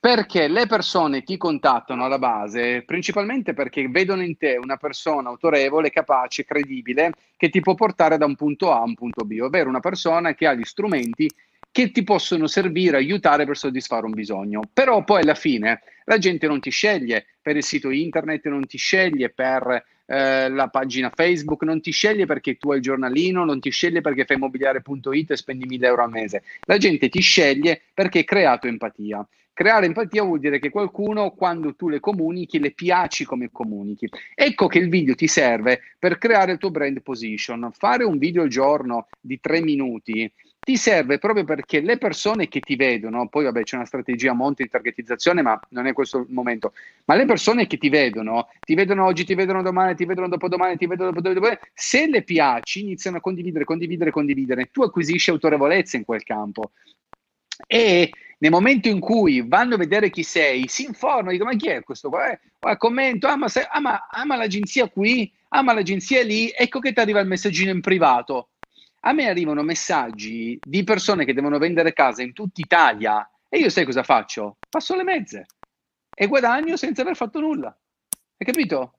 Perché le persone ti contattano alla base principalmente perché vedono in te una persona autorevole, capace, credibile, che ti può portare da un punto A a un punto B, ovvero una persona che ha gli strumenti che ti possono servire, aiutare per soddisfare un bisogno. Però poi alla fine la gente non ti sceglie per il sito internet, non ti sceglie per eh, la pagina Facebook, non ti sceglie perché tu hai il giornalino, non ti sceglie perché fai immobiliare.it e spendi 1000 euro al mese. La gente ti sceglie perché hai creato empatia. Creare empatia vuol dire che qualcuno, quando tu le comunichi, le piaci come comunichi. Ecco che il video ti serve per creare il tuo brand position. Fare un video al giorno di tre minuti ti serve proprio perché le persone che ti vedono, poi vabbè c'è una strategia a monte di targetizzazione, ma non è questo il momento, ma le persone che ti vedono, ti vedono oggi, ti vedono domani, ti vedono dopodomani, ti vedono dopodomani, se le piaci iniziano a condividere, condividere, condividere, tu acquisisci autorevolezza in quel campo. E nel momento in cui vanno a vedere chi sei, si informano, dicono ma chi è questo qua? Eh, commento, ah ma, sei, ah, ah ma l'agenzia qui, ah ma l'agenzia lì, ecco che ti arriva il messaggino in privato a me arrivano messaggi di persone che devono vendere casa in tutta Italia e io sai cosa faccio? Passo le mezze e guadagno senza aver fatto nulla. Hai capito?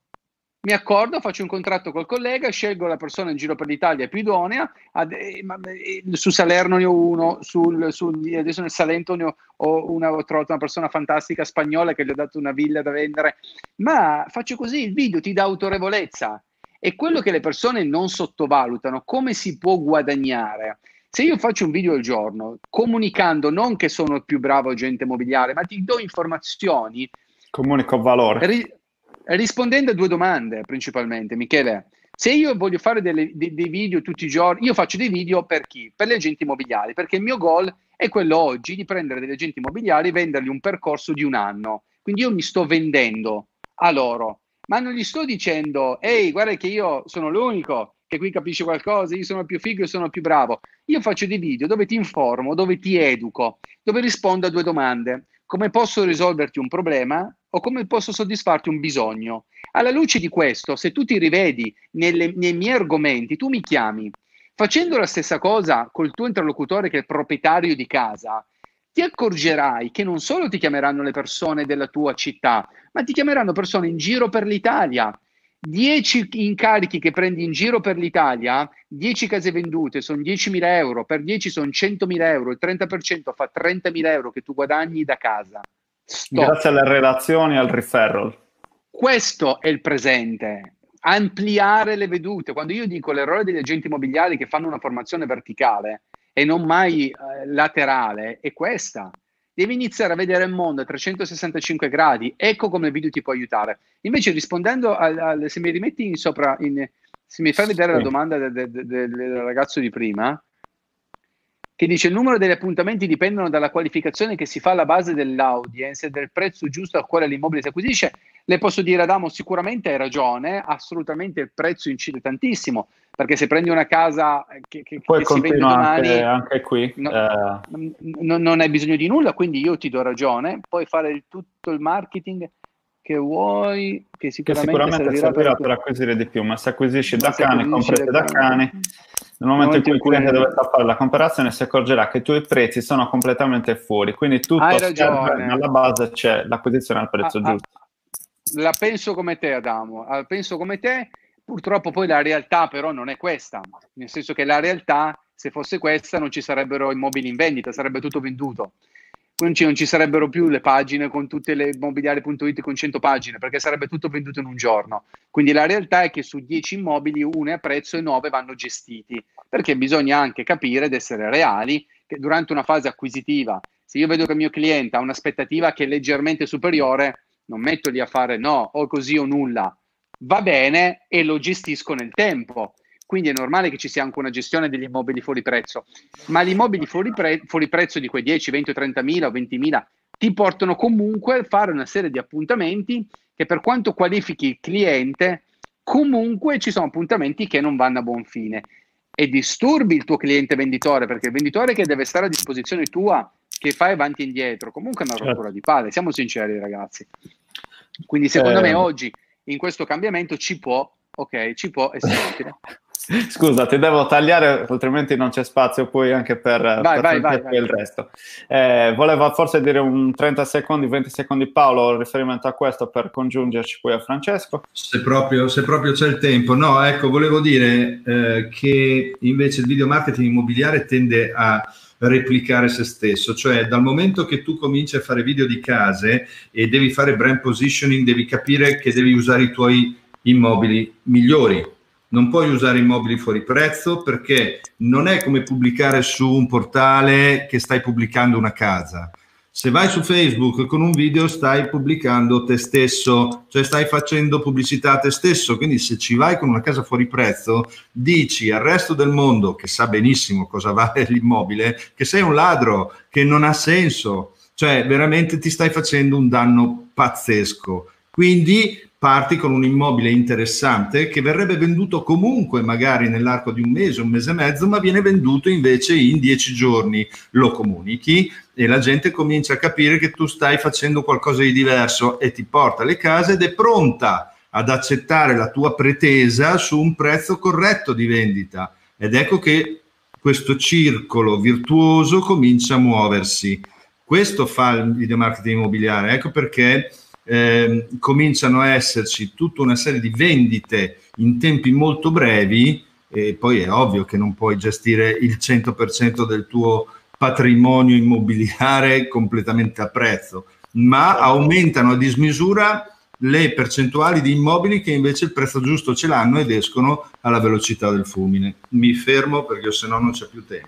Mi accordo, faccio un contratto col collega, scelgo la persona in giro per l'Italia più idonea. Ad, eh, eh, su Salerno ne ho uno, sul, sul, adesso nel Salento ne ho, ho, una, ho trovato una persona fantastica spagnola che gli ho dato una villa da vendere. Ma faccio così, il video ti dà autorevolezza è quello che le persone non sottovalutano, come si può guadagnare. Se io faccio un video al giorno comunicando non che sono il più bravo agente immobiliare, ma ti do informazioni. Comunico valore. Ri- rispondendo a due domande principalmente, Michele. Se io voglio fare delle, dei, dei, video tutti i giorni, io faccio dei video per chi? Per gli agenti immobiliari, perché il mio goal è quello oggi di prendere degli agenti immobiliari e vendergli un percorso di un anno. Quindi io mi sto vendendo a loro ma non gli sto dicendo, ehi, guarda che io sono l'unico che qui capisce qualcosa, io sono più figo e sono più bravo. Io faccio dei video dove ti informo, dove ti educo, dove rispondo a due domande. Come posso risolverti un problema o come posso soddisfarti un bisogno? Alla luce di questo, se tu ti rivedi nelle, nei miei argomenti, tu mi chiami. Facendo la stessa cosa col tuo interlocutore che è il proprietario di casa, ti accorgerai che non solo ti chiameranno le persone della tua città, ma ti chiameranno persone in giro per l'Italia. 10 incarichi che prendi in giro per l'Italia, 10 case vendute sono 10.000 euro, per 10 sono 100.000 euro, il 30% fa 30.000 euro che tu guadagni da casa. Stop. Grazie alle relazioni e al referral. Questo è il presente. Ampliare le vedute. Quando io dico l'errore degli agenti immobiliari che fanno una formazione verticale, e non mai eh, laterale è questa. Devi iniziare a vedere il mondo a 365 gradi, ecco come il video ti può aiutare. Invece rispondendo al, al se mi rimetti in sopra, in, se mi fai vedere sì. la domanda del, del, del, ragazzo di prima, che dice il numero degli appuntamenti dipendono dalla qualificazione che si fa alla base dell'audience e del prezzo giusto al quale l'immobile si acquisisce, le posso dire Adamo sicuramente hai ragione, assolutamente il prezzo incide tantissimo, perché se prendi una casa che, che, Poi che si vende domani, anche, anche qui, no, eh. non, non hai bisogno di nulla, quindi io ti do ragione, puoi fare il, tutto il marketing che vuoi, che sicuramente, che sicuramente servirà, servirà per, per, acquisire di più, ma se acquisisci da cani, comprati da cani, nel momento in cui il cliente dovesse fare la comparazione si accorgerà che i tuoi prezzi sono completamente fuori, quindi tutto alla base c'è l'acquisizione al prezzo ah, ah. giusto. La penso come te Adamo, la penso come te, purtroppo poi la realtà però non è questa, nel senso che la realtà se fosse questa non ci sarebbero immobili in vendita, sarebbe tutto venduto non ci, non ci, sarebbero più le pagine con tutte le immobiliari.it con 100 pagine perché sarebbe tutto venduto in un giorno. Quindi la realtà è che su 10 immobili uno è a prezzo e 9 vanno gestiti perché bisogna anche capire ed essere reali che durante una fase acquisitiva, se io vedo che il mio cliente ha un'aspettativa che è leggermente superiore, non metto lì a fare no o così o nulla, va bene e lo gestisco nel tempo quindi è normale che ci sia anche una gestione degli immobili fuori prezzo, ma gli immobili fuori, pre- fuori prezzo di quei 10, 20 o 30 mila o 20 mila ti portano comunque a fare una serie di appuntamenti che per quanto qualifichi il cliente, comunque ci sono appuntamenti che non vanno a buon fine e disturbi il tuo cliente venditore perché il venditore che deve stare a disposizione tua che fai avanti e indietro comunque è una certo. rottura di palle siamo sinceri ragazzi quindi secondo eh. me oggi in questo cambiamento ci può ok ci può essere utile Scusa, ti devo tagliare, altrimenti non c'è spazio poi anche per, vai, per vai, vai, il resto. Eh, volevo forse dire un 30 secondi, 20 secondi Paolo, riferimento a questo per congiungerci poi a Francesco. Se proprio, se proprio c'è il tempo. No, ecco, volevo dire eh, che invece il video marketing immobiliare tende a replicare se stesso, cioè dal momento che tu cominci a fare video di case e devi fare brand positioning, devi capire che devi usare i tuoi immobili migliori non puoi usare immobili fuori prezzo perché non è come pubblicare su un portale che stai pubblicando una casa. Se vai su Facebook con un video stai pubblicando te stesso, cioè stai facendo pubblicità a te stesso, quindi se ci vai con una casa fuori prezzo, dici al resto del mondo che sa benissimo cosa vale l'immobile, che sei un ladro, che non ha senso, cioè veramente ti stai facendo un danno pazzesco. Quindi parti con un immobile interessante che verrebbe venduto comunque magari nell'arco di un mese, un mese e mezzo, ma viene venduto invece in dieci giorni. Lo comunichi e la gente comincia a capire che tu stai facendo qualcosa di diverso e ti porta le case ed è pronta ad accettare la tua pretesa su un prezzo corretto di vendita. Ed ecco che questo circolo virtuoso comincia a muoversi. Questo fa il video marketing immobiliare, ecco perché eh, cominciano a esserci tutta una serie di vendite in tempi molto brevi e poi è ovvio che non puoi gestire il 100% del tuo patrimonio immobiliare completamente a prezzo, ma certo. aumentano a dismisura le percentuali di immobili che invece il prezzo giusto ce l'hanno ed escono alla velocità del fulmine. Mi fermo perché se no non c'è più tempo.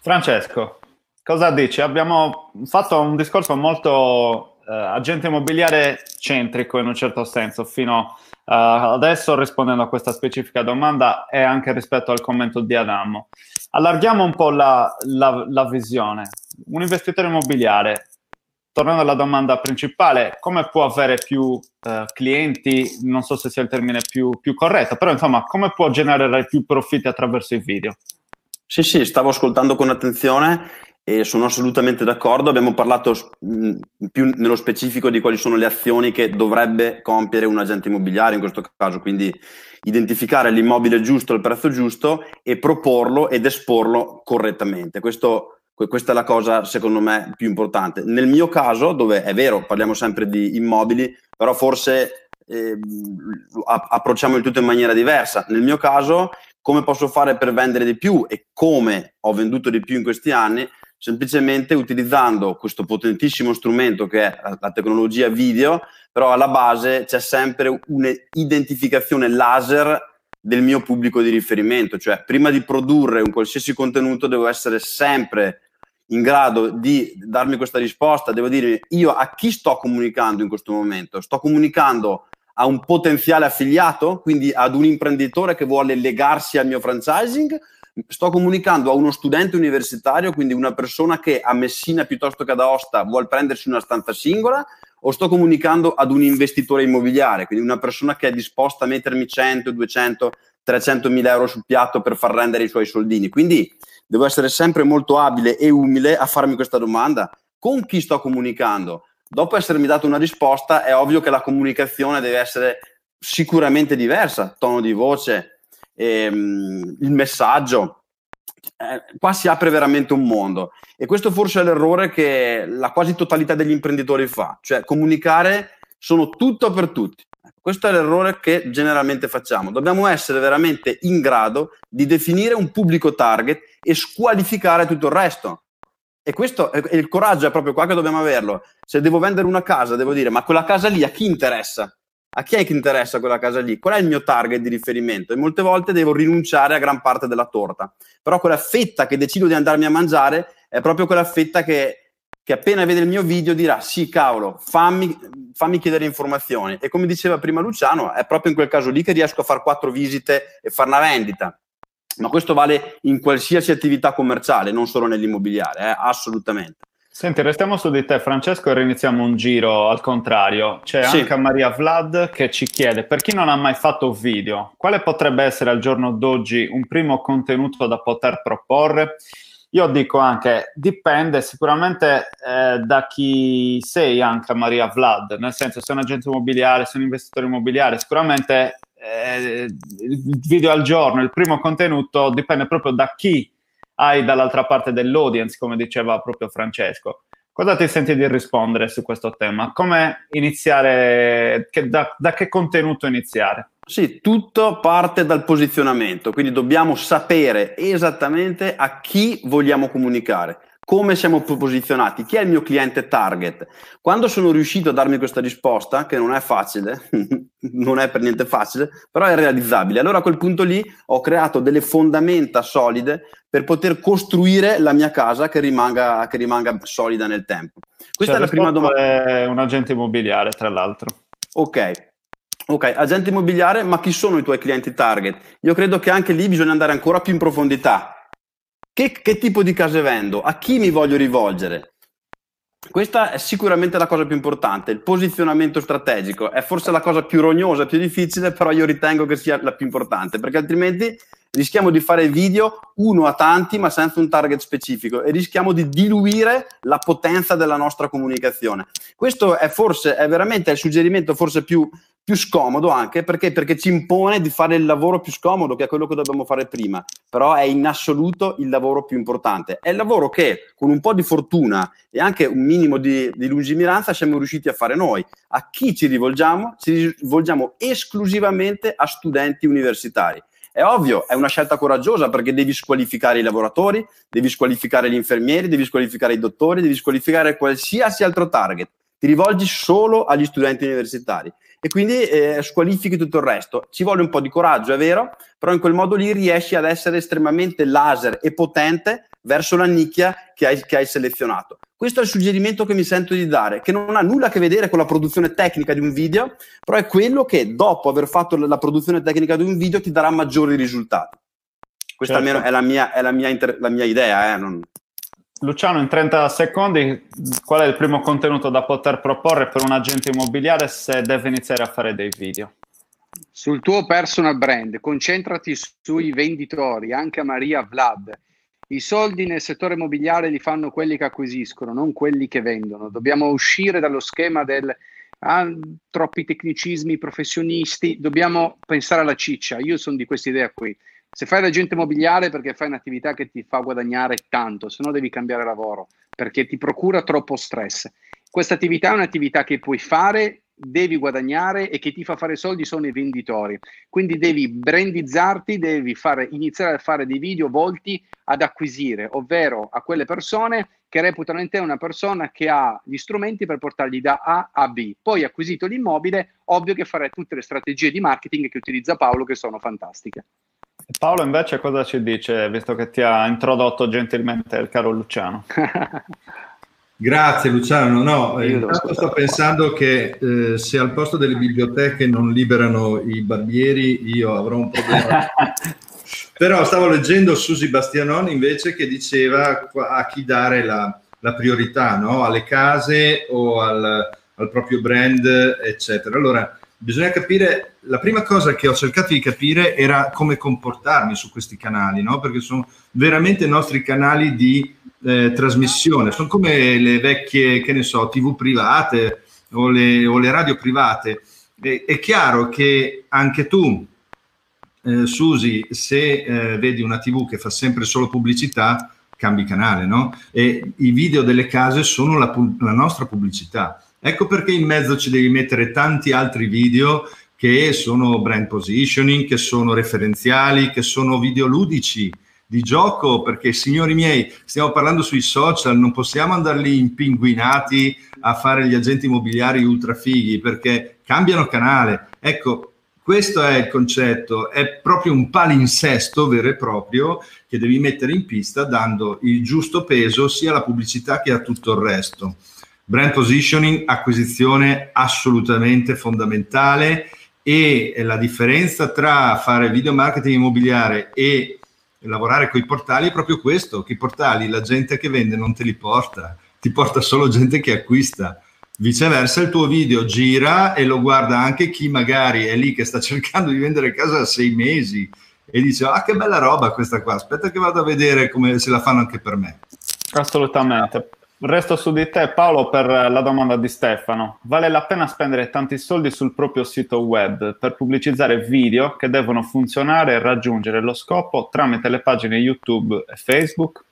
Francesco, cosa dici? Abbiamo fatto un discorso molto agente immobiliare centrico in un certo senso fino uh, adesso rispondendo a questa specifica domanda e anche rispetto al commento di Adamo. Allarghiamo un po' la, la, la visione. Un investitore immobiliare, tornando alla domanda principale, come può avere più uh, clienti? Non so se sia il termine più, più corretto, però insomma, come può generare più profitti attraverso i video? Sì, sì, stavo ascoltando con attenzione e sono assolutamente d'accordo. Abbiamo parlato mh, più nello specifico di quali sono le azioni che dovrebbe compiere un agente immobiliare in questo caso, quindi identificare l'immobile giusto al prezzo giusto e proporlo ed esporlo correttamente. Questo, questa è la cosa secondo me più importante. Nel mio caso, dove è vero, parliamo sempre di immobili, però forse eh, approcciamo il tutto in maniera diversa. Nel mio caso, come posso fare per vendere di più e come ho venduto di più in questi anni? Semplicemente utilizzando questo potentissimo strumento che è la tecnologia video, però alla base c'è sempre un'identificazione laser del mio pubblico di riferimento, cioè prima di produrre un qualsiasi contenuto devo essere sempre in grado di darmi questa risposta, devo dire io a chi sto comunicando in questo momento? Sto comunicando a un potenziale affiliato, quindi ad un imprenditore che vuole legarsi al mio franchising Sto comunicando a uno studente universitario, quindi una persona che a Messina piuttosto che ad Aosta vuole prendersi una stanza singola, o sto comunicando ad un investitore immobiliare, quindi una persona che è disposta a mettermi 100, 200, 300 mila euro sul piatto per far rendere i suoi soldini. Quindi devo essere sempre molto abile e umile a farmi questa domanda. Con chi sto comunicando? Dopo essermi dato una risposta, è ovvio che la comunicazione deve essere sicuramente diversa, tono di voce, ehm, il messaggio. Eh, qua si apre veramente un mondo e questo forse è l'errore che la quasi totalità degli imprenditori fa, cioè comunicare sono tutto per tutti. Questo è l'errore che generalmente facciamo. Dobbiamo essere veramente in grado di definire un pubblico target e squalificare tutto il resto. E questo e il coraggio è proprio qua che dobbiamo averlo. Se devo vendere una casa, devo dire, ma quella casa lì a chi interessa? A chi è che interessa quella casa lì? Qual è il mio target di riferimento? E molte volte devo rinunciare a gran parte della torta. Però quella fetta che decido di andarmi a mangiare è proprio quella fetta che che appena vede il mio video dirà sì cavolo fammi, fammi, chiedere informazioni e come diceva prima Luciano è proprio in quel caso lì che riesco a fare quattro visite e fare una vendita ma questo vale in qualsiasi attività commerciale non solo nell'immobiliare eh? assolutamente Senti, restiamo su di te Francesco e riniziamo un giro al contrario. C'è sì. anche Maria Vlad che ci chiede, per chi non ha mai fatto video, quale potrebbe essere al giorno d'oggi un primo contenuto da poter proporre? Io dico anche, dipende sicuramente eh, da chi sei anche Maria Vlad, nel senso se è un agente immobiliare, se è un investitore immobiliare, sicuramente eh, il video al giorno, il primo contenuto dipende proprio da chi hai dall'altra parte dell'audience, come diceva proprio Francesco. Cosa ti senti di rispondere su questo tema? Come iniziare, che, da, da che contenuto iniziare? Sì, tutto parte dal posizionamento, quindi dobbiamo sapere esattamente a chi vogliamo comunicare, come siamo posizionati, chi è il mio cliente target. Quando sono riuscito a darmi questa risposta, che non è facile, non è per niente facile, però è realizzabile, allora a quel punto lì ho creato delle fondamenta solide per poter costruire la mia casa che rimanga, che rimanga solida nel tempo. Questa cioè, è la prima domanda. È un agente immobiliare, tra l'altro. Ok, Ok, agente immobiliare, ma chi sono i tuoi clienti target? Io credo che anche lì bisogna andare ancora più in profondità. Che, che tipo di case vendo? A chi mi voglio rivolgere? Questa è sicuramente la cosa più importante, il posizionamento strategico. È forse la cosa più rognosa, più difficile, però io ritengo che sia la più importante, perché altrimenti rischiamo di fare video uno a tanti, ma senza un target specifico e rischiamo di diluire la potenza della nostra comunicazione. Questo è forse, è veramente il suggerimento forse più più scomodo anche perché? perché ci impone di fare il lavoro più scomodo che è quello che dobbiamo fare prima però è in assoluto il lavoro più importante è il lavoro che con un po' di fortuna e anche un minimo di, di lungimiranza siamo riusciti a fare noi a chi ci rivolgiamo? ci rivolgiamo esclusivamente a studenti universitari è ovvio, è una scelta coraggiosa perché devi squalificare i lavoratori, devi squalificare gli infermieri, devi squalificare i dottori, devi squalificare qualsiasi altro target. Ti rivolgi solo agli studenti universitari e quindi eh, squalifichi tutto il resto. Ci vuole un po' di coraggio, è vero, però in quel modo lì riesci ad essere estremamente laser e potente verso la nicchia che hai, che hai selezionato. Questo è il suggerimento che mi sento di dare, che non ha nulla a che vedere con la produzione tecnica di un video, però è quello che dopo aver fatto la produzione tecnica di un video ti darà maggiori risultati. Questa certo. almeno è la mia, è la mia, inter- la mia idea. Eh? Non... Luciano, in 30 secondi, qual è il primo contenuto da poter proporre per un agente immobiliare se deve iniziare a fare dei video? Sul tuo personal brand, concentrati sui venditori, anche a Maria Vlad. I soldi nel settore immobiliare li fanno quelli che acquisiscono, non quelli che vendono. Dobbiamo uscire dallo schema del ah, troppi tecnicismi professionisti, dobbiamo pensare alla ciccia. Io sono di questa idea qui. Se fai l'agente immobiliare perché fai un'attività che ti fa guadagnare tanto, se no devi cambiare lavoro perché ti procura troppo stress. Questa attività è un'attività che puoi fare, devi guadagnare e che ti fa fare soldi sono i venditori. Quindi devi brandizzarti, devi fare, iniziare a fare dei video volti ad acquisire, ovvero a quelle persone che reputano in te una persona che ha gli strumenti per portargli da A a B. Poi acquisito l'immobile, ovvio che farai tutte le strategie di marketing che utilizza Paolo che sono fantastiche. Paolo invece cosa ci dice, visto che ti ha introdotto gentilmente il caro Luciano? Grazie Luciano, no, intanto sto pensando che eh, se al posto delle biblioteche non liberano i barbieri io avrò un problema Però stavo leggendo Susi Bastianon invece che diceva a chi dare la, la priorità, no? alle case o al, al proprio brand, eccetera. Allora, bisogna capire, la prima cosa che ho cercato di capire era come comportarmi su questi canali, no? perché sono veramente i nostri canali di eh, trasmissione, sono come le vecchie, che ne so, tv private o le, o le radio private. E, è chiaro che anche tu, eh, Susi, se eh, vedi una tv che fa sempre solo pubblicità, cambi canale, no? E i video delle case sono la, la nostra pubblicità Ecco perché in mezzo ci devi mettere tanti altri video che sono brand positioning, che sono referenziali, che sono videoludici di gioco, perché signori miei, stiamo parlando sui social, non possiamo andare lì impinguinati a fare gli agenti immobiliari ultra fighi, perché cambiano canale. Ecco, questo è il concetto, è proprio un palinsesto vero e proprio che devi mettere in pista dando il giusto peso sia alla pubblicità che a tutto il resto. Brand positioning, acquisizione assolutamente fondamentale e la differenza tra fare video marketing immobiliare e lavorare con i portali è proprio questo, che i portali la gente che vende non te li porta, ti porta solo gente che acquista. Viceversa il tuo video gira e lo guarda anche chi magari è lì che sta cercando di vendere casa da sei mesi e dice ah che bella roba questa qua, aspetta che vado a vedere come se la fanno anche per me. Assolutamente. Resto su di te Paolo per la domanda di Stefano. Vale la pena spendere tanti soldi sul proprio sito web per pubblicizzare video che devono funzionare e raggiungere lo scopo tramite le pagine YouTube e Facebook?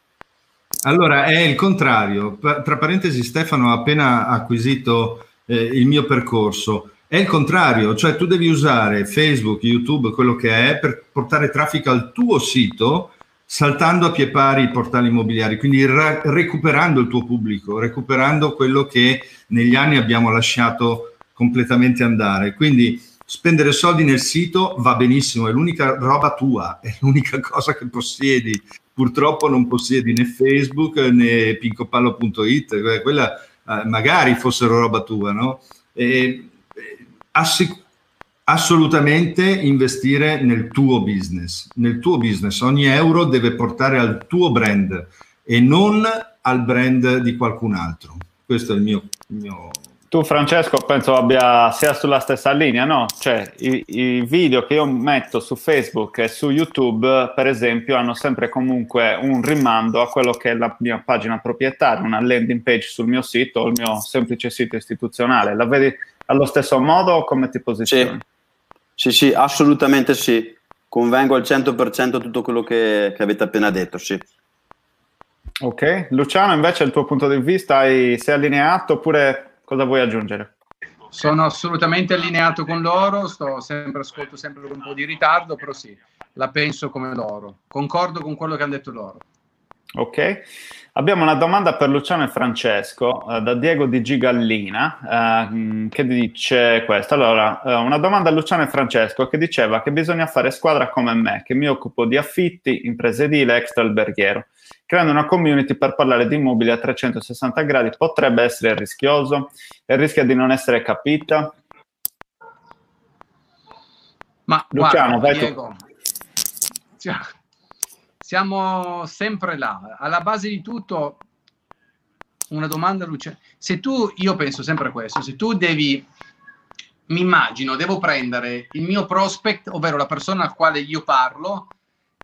Allora, è il contrario. Tra parentesi, Stefano ha appena acquisito eh, il mio percorso. È il contrario, cioè tu devi usare Facebook, YouTube, quello che è, per portare traffico al tuo sito saltando a pie pari i portali immobiliari, quindi ra- recuperando il tuo pubblico, recuperando quello che negli anni abbiamo lasciato completamente andare. Quindi spendere soldi nel sito va benissimo, è l'unica roba tua, è l'unica cosa che possiedi. Purtroppo non possiedi né Facebook né pincopallo.it, quella eh, magari fossero roba tua, no? E, assic- assolutamente investire nel tuo business. Nel tuo business ogni euro deve portare al tuo brand e non al brand di qualcun altro. Questo è il mio, il mio tu Francesco penso abbia sia sulla stessa linea, no? Cioè i, i, video che io metto su Facebook e su YouTube, per esempio, hanno sempre comunque un rimando a quello che è la mia pagina proprietaria, una landing page sul mio sito o il mio semplice sito istituzionale. La vedi allo stesso modo o come ti posizioni? Sì. Sì, sì, assolutamente sì. Convengo al 100% a tutto quello che, che, avete appena detto, sì. Ok, Luciano invece il tuo punto di vista hai, sei allineato oppure cosa vuoi aggiungere? Sono assolutamente allineato con loro, sto sempre, ascolto sempre con un po' di ritardo, però sì, la penso come loro. Concordo con quello che hanno detto loro. Ok, abbiamo una domanda per Luciano e Francesco uh, da Diego di Gigallina uh, che dice questo. Allora, uh, una domanda a Luciano e Francesco che diceva che bisogna fare squadra come me, che mi occupo di affitti, imprese edile, extra alberghiero. Creando una community per parlare di immobili a 360 gradi potrebbe essere rischioso e rischia di non essere capita. Ma Luciano, guarda, vai Diego. tu. Cioè siamo sempre là. Alla base di tutto, una domanda, Luciano. Se tu, io penso sempre questo, se tu devi, mi immagino, devo prendere il mio prospect, ovvero la persona al quale io parlo,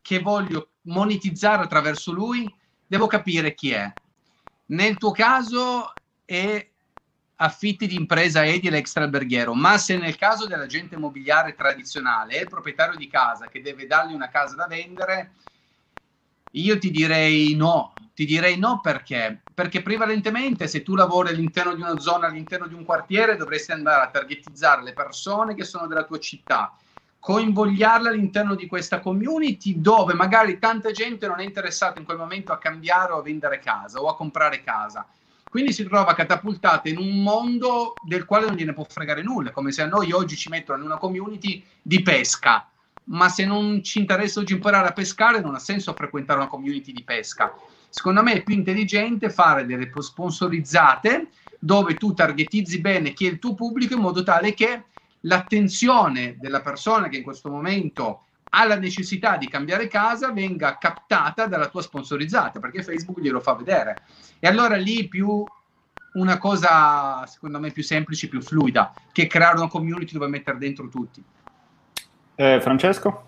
che voglio monetizzare attraverso lui, devo capire chi è. Nel tuo caso è affitti di impresa edile extra alberghiero, ma se nel caso dell'agente immobiliare tradizionale è il proprietario di casa che deve dargli una casa da vendere, io ti direi no, ti direi no perché? Perché prevalentemente se tu lavori all'interno di una zona, all'interno di un quartiere, dovresti andare a targetizzare le persone che sono della tua città, coinvogliarle all'interno di questa community dove magari tanta gente non è interessata in quel momento a cambiare o a vendere casa o a comprare casa. Quindi si trova catapultata in un mondo del quale non gliene può fregare nulla, come se a noi oggi ci mettono in una community di pesca ma se non ci interessa oggi imparare a pescare non ha senso frequentare una community di pesca. Secondo me è più intelligente fare delle sponsorizzate dove tu targetizzi bene chi è il tuo pubblico in modo tale che l'attenzione della persona che in questo momento ha la necessità di cambiare casa venga captata dalla tua sponsorizzata, perché Facebook glielo fa vedere. E allora lì più una cosa, secondo me, più semplice, più fluida, che creare una community dove mettere dentro tutti. Eh, Francesco?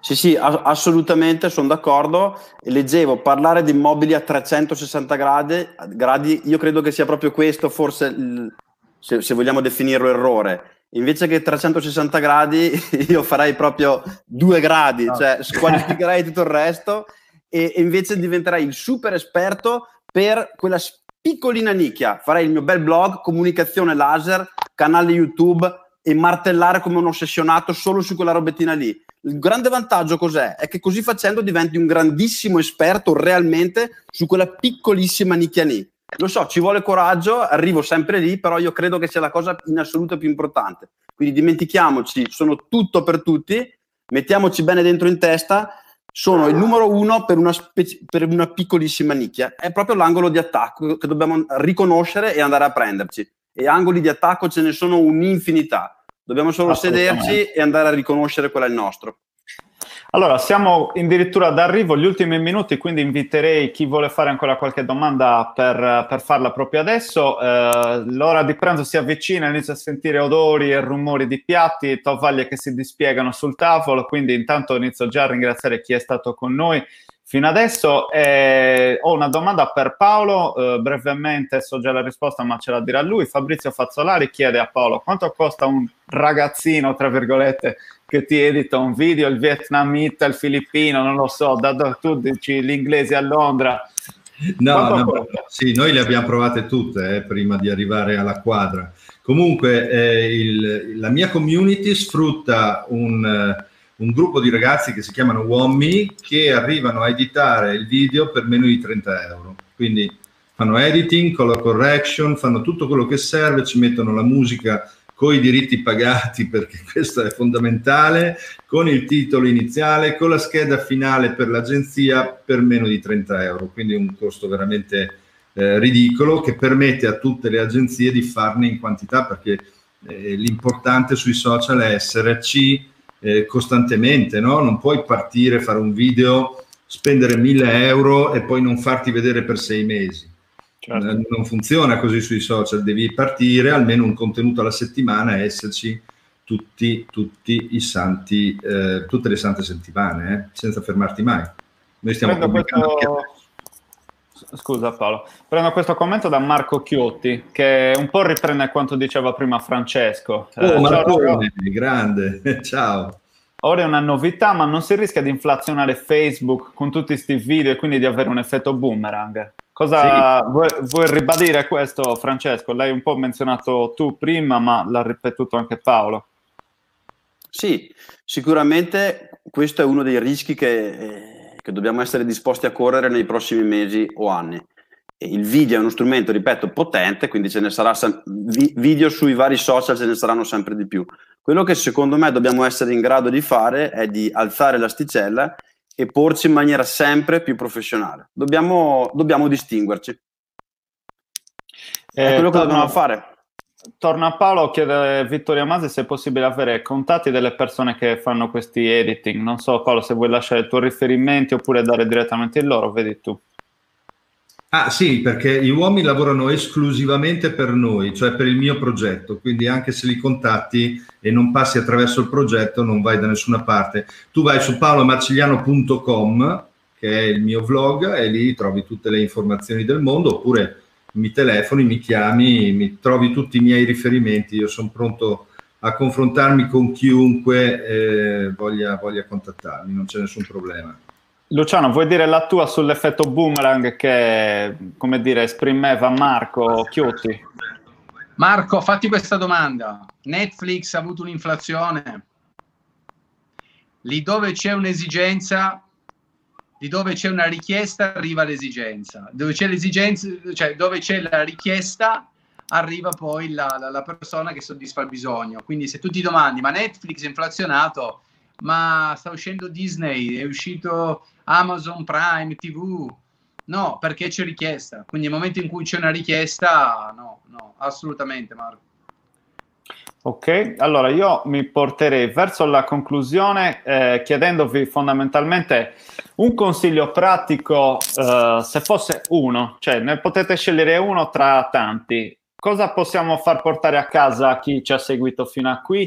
Sì, sì, assolutamente, sono d'accordo. Leggevo parlare di immobili a 360 gradi, gradi io credo che sia proprio questo, forse, il, se, se, vogliamo definirlo errore. Invece che 360 gradi, io farei proprio due gradi, no. cioè squalificherei tutto il resto e, e invece diventerei il super esperto per quella piccolina nicchia. Farei il mio bel blog, comunicazione laser, canale YouTube e martellare come un ossessionato solo su quella robettina lì. Il grande vantaggio cos'è? È che così facendo diventi un grandissimo esperto realmente su quella piccolissima nicchia lì. Lo so, ci vuole coraggio, arrivo sempre lì, però io credo che sia la cosa in assoluto più importante. Quindi dimentichiamoci, sono tutto per tutti, mettiamoci bene dentro in testa, sono il numero uno per una, specie, per una piccolissima nicchia. È proprio l'angolo di attacco che dobbiamo riconoscere e andare a prenderci. E angoli di attacco ce ne sono un'infinità. Dobbiamo solo sederci e andare a riconoscere qual è il nostro. Allora, siamo addirittura d'arrivo agli ultimi minuti, quindi inviterei chi vuole fare ancora qualche domanda per, per farla proprio adesso. Eh, l'ora di pranzo si avvicina, inizio a sentire odori e rumori di piatti, tovaglie che si dispiegano sul tavolo, quindi intanto inizio già a ringraziare chi è stato con noi fino adesso. Eh, ho una domanda per Paolo, eh, brevemente so già la risposta ma ce la dirà lui. Fabrizio Fazzolari chiede a Paolo quanto costa un ragazzino, tra virgolette, che ti edita un video, il vietnamita, il filippino, non lo so, da, da tu dici l'inglese a Londra. No, no sì, noi le abbiamo provate tutte eh, prima di arrivare alla quadra. Comunque eh, il, la mia community sfrutta un, uh, un, gruppo di ragazzi che si chiamano Wommi che arrivano a editare il video per meno di 30 euro. Quindi fanno editing, color correction, fanno tutto quello che serve, ci mettono la musica con i diritti pagati, perché questo è fondamentale, con il titolo iniziale, con la scheda finale per l'agenzia per meno di 30 euro, quindi un costo veramente eh, ridicolo che permette a tutte le agenzie di farne in quantità, perché eh, l'importante sui social è esserci eh, costantemente, no? non puoi partire, fare un video, spendere 1000 euro e poi non farti vedere per sei mesi Certo. Eh, non funziona così sui social, devi partire almeno un contenuto alla settimana e esserci tutti, tutti i santi, eh, tutte le sante settimane, eh, senza fermarti mai. Noi stiamo Prendo questo... Scusa Paolo, prendo questo commento da Marco Chiotti che un po' riprende quanto diceva prima Francesco. Oh, eh, Marco, grande, ciao. Ora è una novità, ma non si rischia di inflazionare Facebook con tutti questi video e quindi di avere un effetto boomerang? Cosa sì. vuoi, vuoi, ribadire questo, Francesco? L'hai un po' menzionato tu prima, ma l'ha ripetuto anche Paolo. Sì, sicuramente questo è uno dei rischi che, eh, che dobbiamo essere disposti a correre nei prossimi mesi o anni. Il video è uno strumento, ripeto, potente, quindi ce ne sarà video sui vari social, ce ne saranno sempre di più. Quello che secondo me dobbiamo essere in grado di fare è di alzare l'asticella e porci in maniera sempre più professionale. Dobbiamo, dobbiamo distinguerci. Eh, è quello che dobbiamo fare. Torna a Paolo, chiede Vittoria Masi se è possibile avere contatti delle persone che fanno questi editing. Non so Paolo se vuoi lasciare i tuoi riferimenti oppure dare direttamente il loro, vedi tu. Ah sì, perché gli uomini lavorano esclusivamente per noi, cioè per il mio progetto, quindi anche se li contatti e non passi attraverso il progetto non vai da nessuna parte. Tu vai su paolomarcigliano.com, che è il mio vlog, e lì trovi tutte le informazioni del mondo, oppure mi telefoni, mi chiami, mi trovi tutti i miei riferimenti, io sono pronto a confrontarmi con chiunque eh, voglia, voglia contattarmi, non c'è nessun problema. Luciano, vuoi dire la tua sull'effetto boomerang che, come dire, esprimeva Marco Chiotti? Marco, fatti questa domanda. Netflix ha avuto un'inflazione? Lì dove c'è un'esigenza, lì dove c'è una richiesta, arriva l'esigenza. Dove c'è l'esigenza, cioè dove c'è la richiesta, arriva poi la, la, la persona che soddisfa il bisogno. Quindi se tu ti domandi, ma Netflix è inflazionato, ma sta uscendo Disney, è uscito Amazon Prime TV. No, perché c'è richiesta. Quindi nel momento in cui c'è una richiesta, no, no, assolutamente Marco. Ok, allora io mi porterei verso la conclusione eh, chiedendovi fondamentalmente un consiglio pratico, eh, se fosse uno, cioè ne potete scegliere uno tra tanti. Cosa possiamo far portare a casa a chi ci ha seguito fino a qui?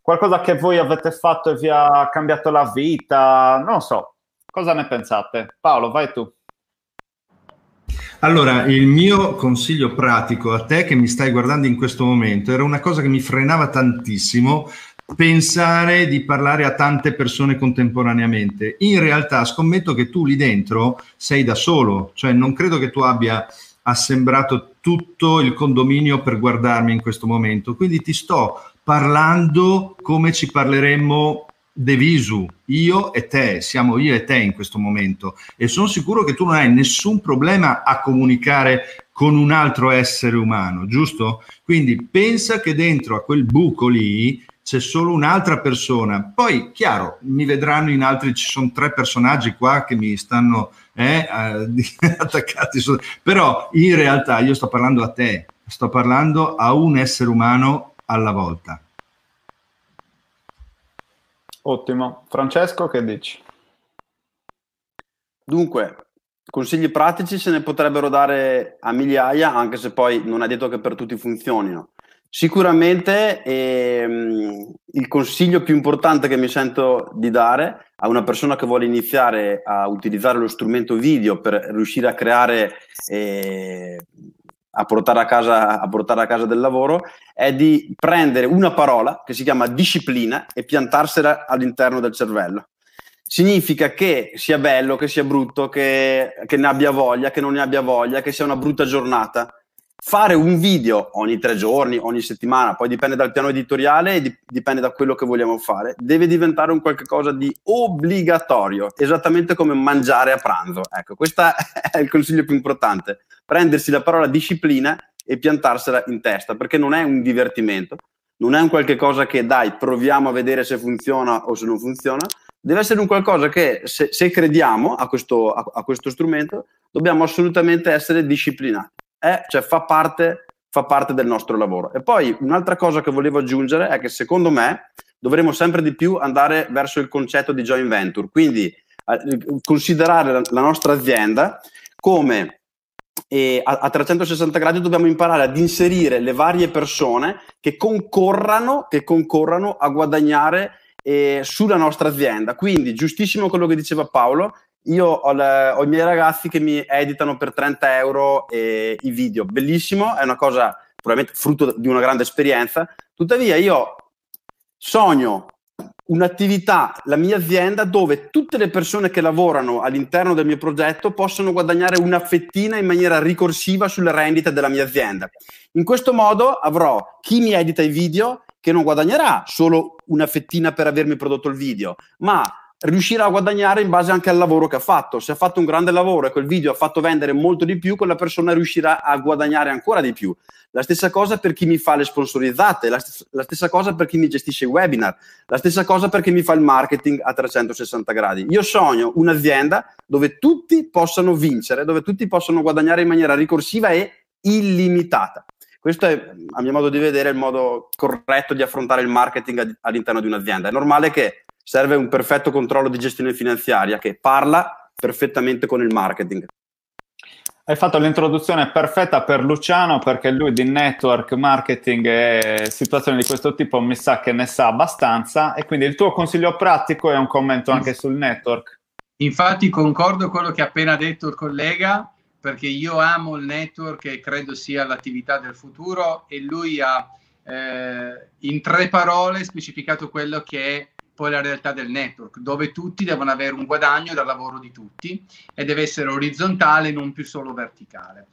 Qualcosa che voi avete fatto e vi ha cambiato la vita? Non so, cosa ne pensate? Paolo, vai tu. Allora, il mio consiglio pratico a te che mi stai guardando in questo momento era una cosa che mi frenava tantissimo pensare di parlare a tante persone contemporaneamente. In realtà scommetto che tu lì dentro sei da solo, cioè non credo che tu abbia assembrato tutto il condominio per guardarmi in questo momento, quindi ti sto parlando come ci parleremmo de visu, io e te, siamo io e te in questo momento e sono sicuro che tu non hai nessun problema a comunicare con un altro essere umano, giusto? Quindi pensa che dentro a quel buco lì c'è solo un'altra persona. Poi, chiaro, mi vedranno in altri, ci sono tre personaggi qua che mi stanno eh, attaccati, però in realtà io sto parlando a te, sto parlando a un essere umano alla volta. Ottimo. Francesco, che dici? Dunque, consigli pratici se ne potrebbero dare a migliaia, anche se poi non è detto che per tutti funzionino. Sicuramente ehm, il consiglio più importante che mi sento di dare a una persona che vuole iniziare a utilizzare lo strumento video per riuscire a creare eh, a portare a, casa, a portare a casa del lavoro è di prendere una parola che si chiama disciplina e piantarsela all'interno del cervello. Significa che sia bello, che sia brutto, che, che ne abbia voglia, che non ne abbia voglia, che sia una brutta giornata fare un video ogni tre giorni, ogni settimana, poi dipende dal piano editoriale e dipende da quello che vogliamo fare, deve diventare un qualche cosa di obbligatorio, esattamente come mangiare a pranzo. Ecco, questo è il consiglio più importante, prendersi la parola disciplina e piantarsela in testa, perché non è un divertimento, non è un qualche cosa che dai, proviamo a vedere se funziona o se non funziona, deve essere un qualcosa che se, se crediamo a questo, a, a questo strumento dobbiamo assolutamente essere disciplinati è, cioè, fa, parte, fa parte del nostro lavoro. E poi un'altra cosa che volevo aggiungere è che secondo me dovremo sempre di più andare verso il concetto di joint venture, quindi eh, considerare la, la, nostra azienda come eh, a, a, 360 gradi dobbiamo imparare ad inserire le varie persone che concorrano, che concorrano a guadagnare eh, sulla nostra azienda. Quindi giustissimo quello che diceva Paolo, io ho, le, ho, i miei ragazzi che mi editano per 30 euro eh, i video, bellissimo, è una cosa probabilmente frutto di una grande esperienza, tuttavia io sogno un'attività, la mia azienda, dove tutte le persone che lavorano all'interno del mio progetto possono guadagnare una fettina in maniera ricorsiva sulle rendite della mia azienda. In questo modo avrò chi mi edita i video che non guadagnerà solo una fettina per avermi prodotto il video, ma riuscirà a guadagnare in base anche al lavoro che ha fatto. Se ha fatto un grande lavoro e quel video ha fatto vendere molto di più, quella persona riuscirà a guadagnare ancora di più. La stessa cosa per chi mi fa le sponsorizzate, la, st- la stessa cosa per chi mi gestisce i webinar, la stessa cosa per chi mi fa il marketing a 360 gradi. Io sogno un'azienda dove tutti possano vincere, dove tutti possano guadagnare in maniera ricorsiva e illimitata. Questo è, a mio modo di vedere, il modo corretto di affrontare il marketing all'interno di un'azienda. È normale che serve un perfetto controllo di gestione finanziaria che parla perfettamente con il marketing. Hai fatto l'introduzione perfetta per Luciano perché lui di network, marketing e situazioni di questo tipo mi sa che ne sa abbastanza e quindi il tuo consiglio pratico è un commento anche sul network. Infatti concordo con quello che ha appena detto il collega perché io amo il network e credo sia l'attività del futuro e lui ha eh, in tre parole specificato quello che è poi la realtà del network, dove tutti devono avere un guadagno dal lavoro di tutti e deve essere orizzontale, non più solo verticale.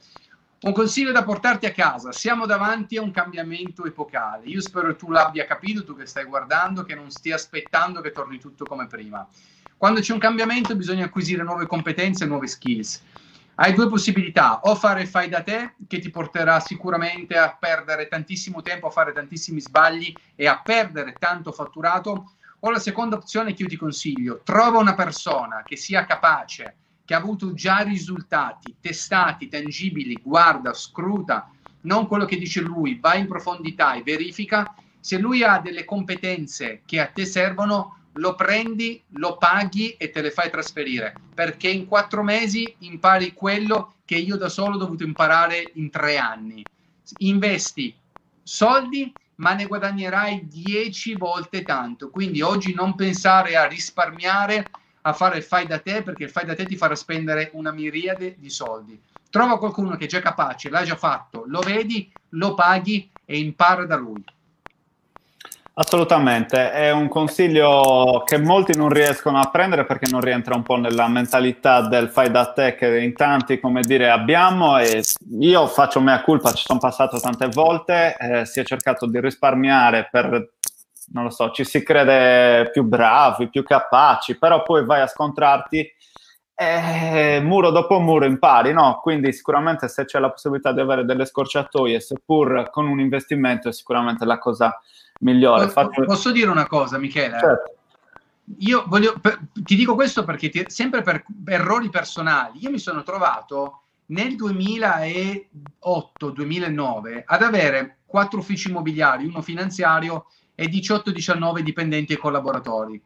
Un consiglio da portarti a casa, siamo davanti a un cambiamento epocale. Io spero che tu l'abbia capito, tu che stai guardando, che non stia aspettando che torni tutto come prima. Quando c'è un cambiamento bisogna acquisire nuove competenze e nuove skills. Hai due possibilità, o fare fai da te, che ti porterà sicuramente a perdere tantissimo tempo, a fare tantissimi sbagli e a perdere tanto fatturato, o la seconda opzione che io ti consiglio, trova una persona che sia capace, che ha avuto già risultati testati, tangibili, guarda, scruta, non quello che dice lui, vai in profondità e verifica Se lui ha delle competenze che a te servono, lo prendi, lo paghi e te le fai trasferire, perché in quattro mesi impari quello che io da solo ho dovuto imparare in tre anni. Investi soldi, ma ne guadagnerai dieci volte tanto. Quindi oggi non pensare a risparmiare, a fare il fai da te, perché il fai da te ti farà spendere una miriade di soldi. Trova qualcuno che è già capace, l'ha già fatto, lo vedi, lo paghi e impara da lui. Assolutamente, è un consiglio che molti non riescono a prendere perché non rientra un po' nella mentalità del fai da te che in tanti, come dire, abbiamo e io faccio mea culpa, ci sono passato tante volte, eh, si è cercato di risparmiare per, non lo so, ci si crede più bravi, più capaci, però poi vai a scontrarti e muro dopo muro impari, no? Quindi sicuramente se c'è la possibilità di avere delle scorciatoie, seppur con un investimento, è sicuramente la cosa migliore. Faccio... Posso dire una cosa, Michele? Certo. Io voglio, per, ti dico questo perché ti, sempre per errori personali, io mi sono trovato nel 2008-2009 ad avere quattro uffici immobiliari, uno finanziario e 18-19 dipendenti e collaboratori.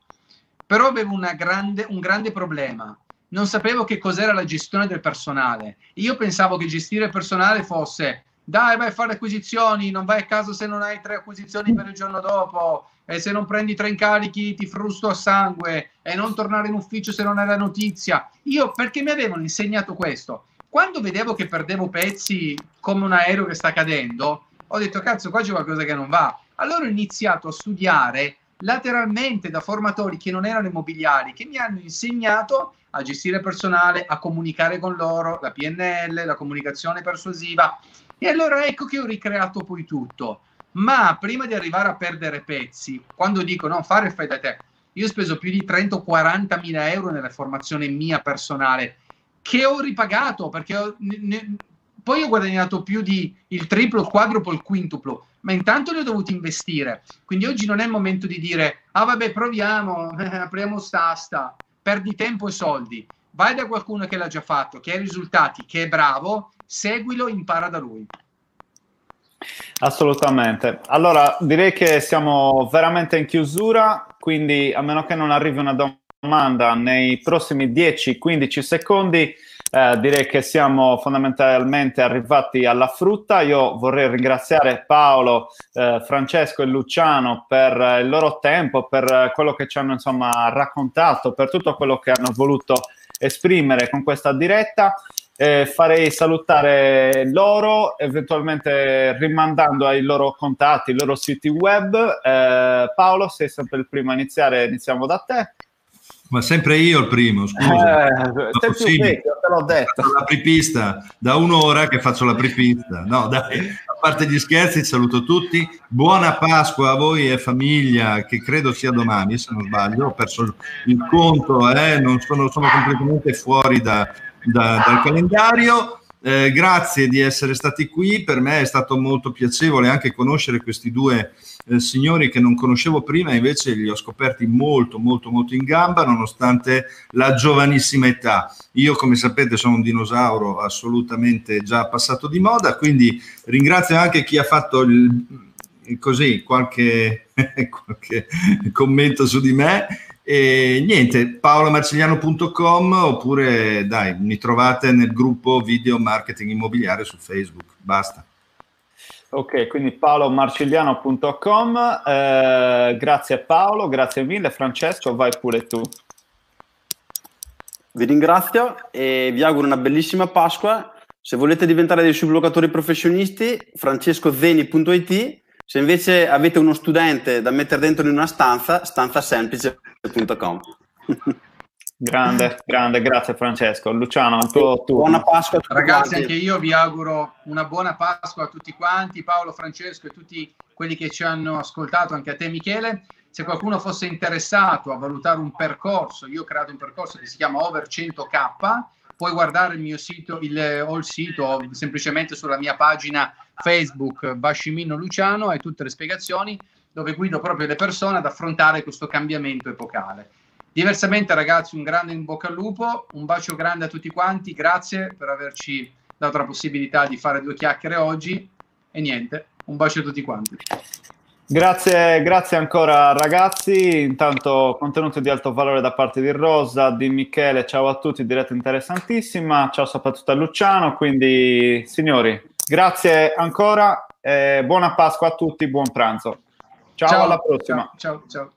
Però avevo grande, un grande problema. Non sapevo che cos'era la gestione del personale. Io pensavo che gestire il personale fosse dai vai a fare acquisizioni, non vai a casa se non hai tre acquisizioni per il giorno dopo e se non prendi tre incarichi ti frusto a sangue e non tornare in ufficio se non hai la notizia. Io perché mi avevano insegnato questo? Quando vedevo che perdevo pezzi come un aereo che sta cadendo, ho detto cazzo qua c'è qualcosa che non va. Allora ho iniziato a studiare lateralmente da formatori che non erano immobiliari, che mi hanno insegnato a gestire personale, a comunicare con loro, la PNL, la comunicazione persuasiva e allora ecco che ho ricreato poi tutto. Ma prima di arrivare a perdere pezzi, quando dico no, fare fai da te, io ho speso più di 30 o 40 mila euro nella formazione mia personale, che ho ripagato perché ho, ne, poi ho guadagnato più di il triplo, il quadruplo, il quintuplo, ma intanto li ho dovuti investire. Quindi oggi non è il momento di dire, ah vabbè, proviamo, apriamo st'asta, perdi tempo e soldi. Vai da qualcuno che l'ha già fatto, che ha risultati, che è bravo seguilo, impara da lui. Assolutamente. Allora, direi che siamo veramente in chiusura, quindi a meno che non arrivi una domanda nei prossimi 10-15 secondi, eh, direi che siamo fondamentalmente arrivati alla frutta. Io vorrei ringraziare Paolo, eh, Francesco e Luciano per il loro tempo, per quello che ci hanno insomma raccontato, per tutto quello che hanno voluto esprimere con questa diretta. Eh, farei salutare loro, eventualmente rimandando ai loro contatti, i loro siti web. Eh, Paolo, sei sempre il primo a iniziare, iniziamo da te. Ma sempre io il primo, scusa. Eh, sei più vecchio, te l'ho detto. L'apripista, da un'ora che faccio l'apripista. No, dai, a parte gli scherzi, saluto tutti. Buona Pasqua a voi e famiglia, che credo sia domani, se non sbaglio. Ho perso il conto, eh, non sono, sono completamente fuori da, da, dal calendario. Eh, grazie di essere stati qui, per me è stato molto piacevole anche conoscere questi due eh, signori che non conoscevo prima, invece li ho scoperti molto molto molto in gamba nonostante la giovanissima età. Io come sapete sono un dinosauro assolutamente già passato di moda, quindi ringrazio anche chi ha fatto il, così qualche, qualche commento su di me e niente, paolomarcigliano.com oppure dai, mi trovate nel gruppo Video Marketing Immobiliare su Facebook. Basta. Ok, quindi paolomarcigliano.com. Eh, grazie Paolo, grazie mille. Francesco, vai pure tu. Vi ringrazio e vi auguro una bellissima Pasqua. Se volete diventare dei sublocatori professionisti, francescozeni.it se invece avete uno studente da mettere dentro in una stanza, stanzasemplice.com. grande, grande, grazie Francesco. Luciano, il tuo, tuo... Buona Pasqua a tutti Ragazzi, quanti. anche io vi auguro una buona Pasqua a tutti quanti, Paolo, Francesco e tutti quelli che ci hanno ascoltato, anche a te Michele. Se qualcuno fosse interessato a valutare un percorso, io ho creato un percorso che si chiama Over 100K, puoi guardare il mio sito, il, o il sito semplicemente sulla mia pagina Facebook Bascimino Luciano, hai tutte le spiegazioni dove guido proprio le persone ad affrontare questo cambiamento epocale. Diversamente ragazzi un grande in bocca al lupo, un bacio grande a tutti quanti, grazie per averci dato la possibilità di fare due chiacchiere oggi e niente, un bacio a tutti quanti. Grazie, grazie ancora ragazzi, intanto contenuti di alto valore da parte di Rosa, di Michele, ciao a tutti, diretta interessantissima, ciao soprattutto a Luciano, quindi signori, grazie ancora, buona Pasqua a tutti, buon pranzo. Ciao, ciao alla prossima. ciao. ciao. ciao.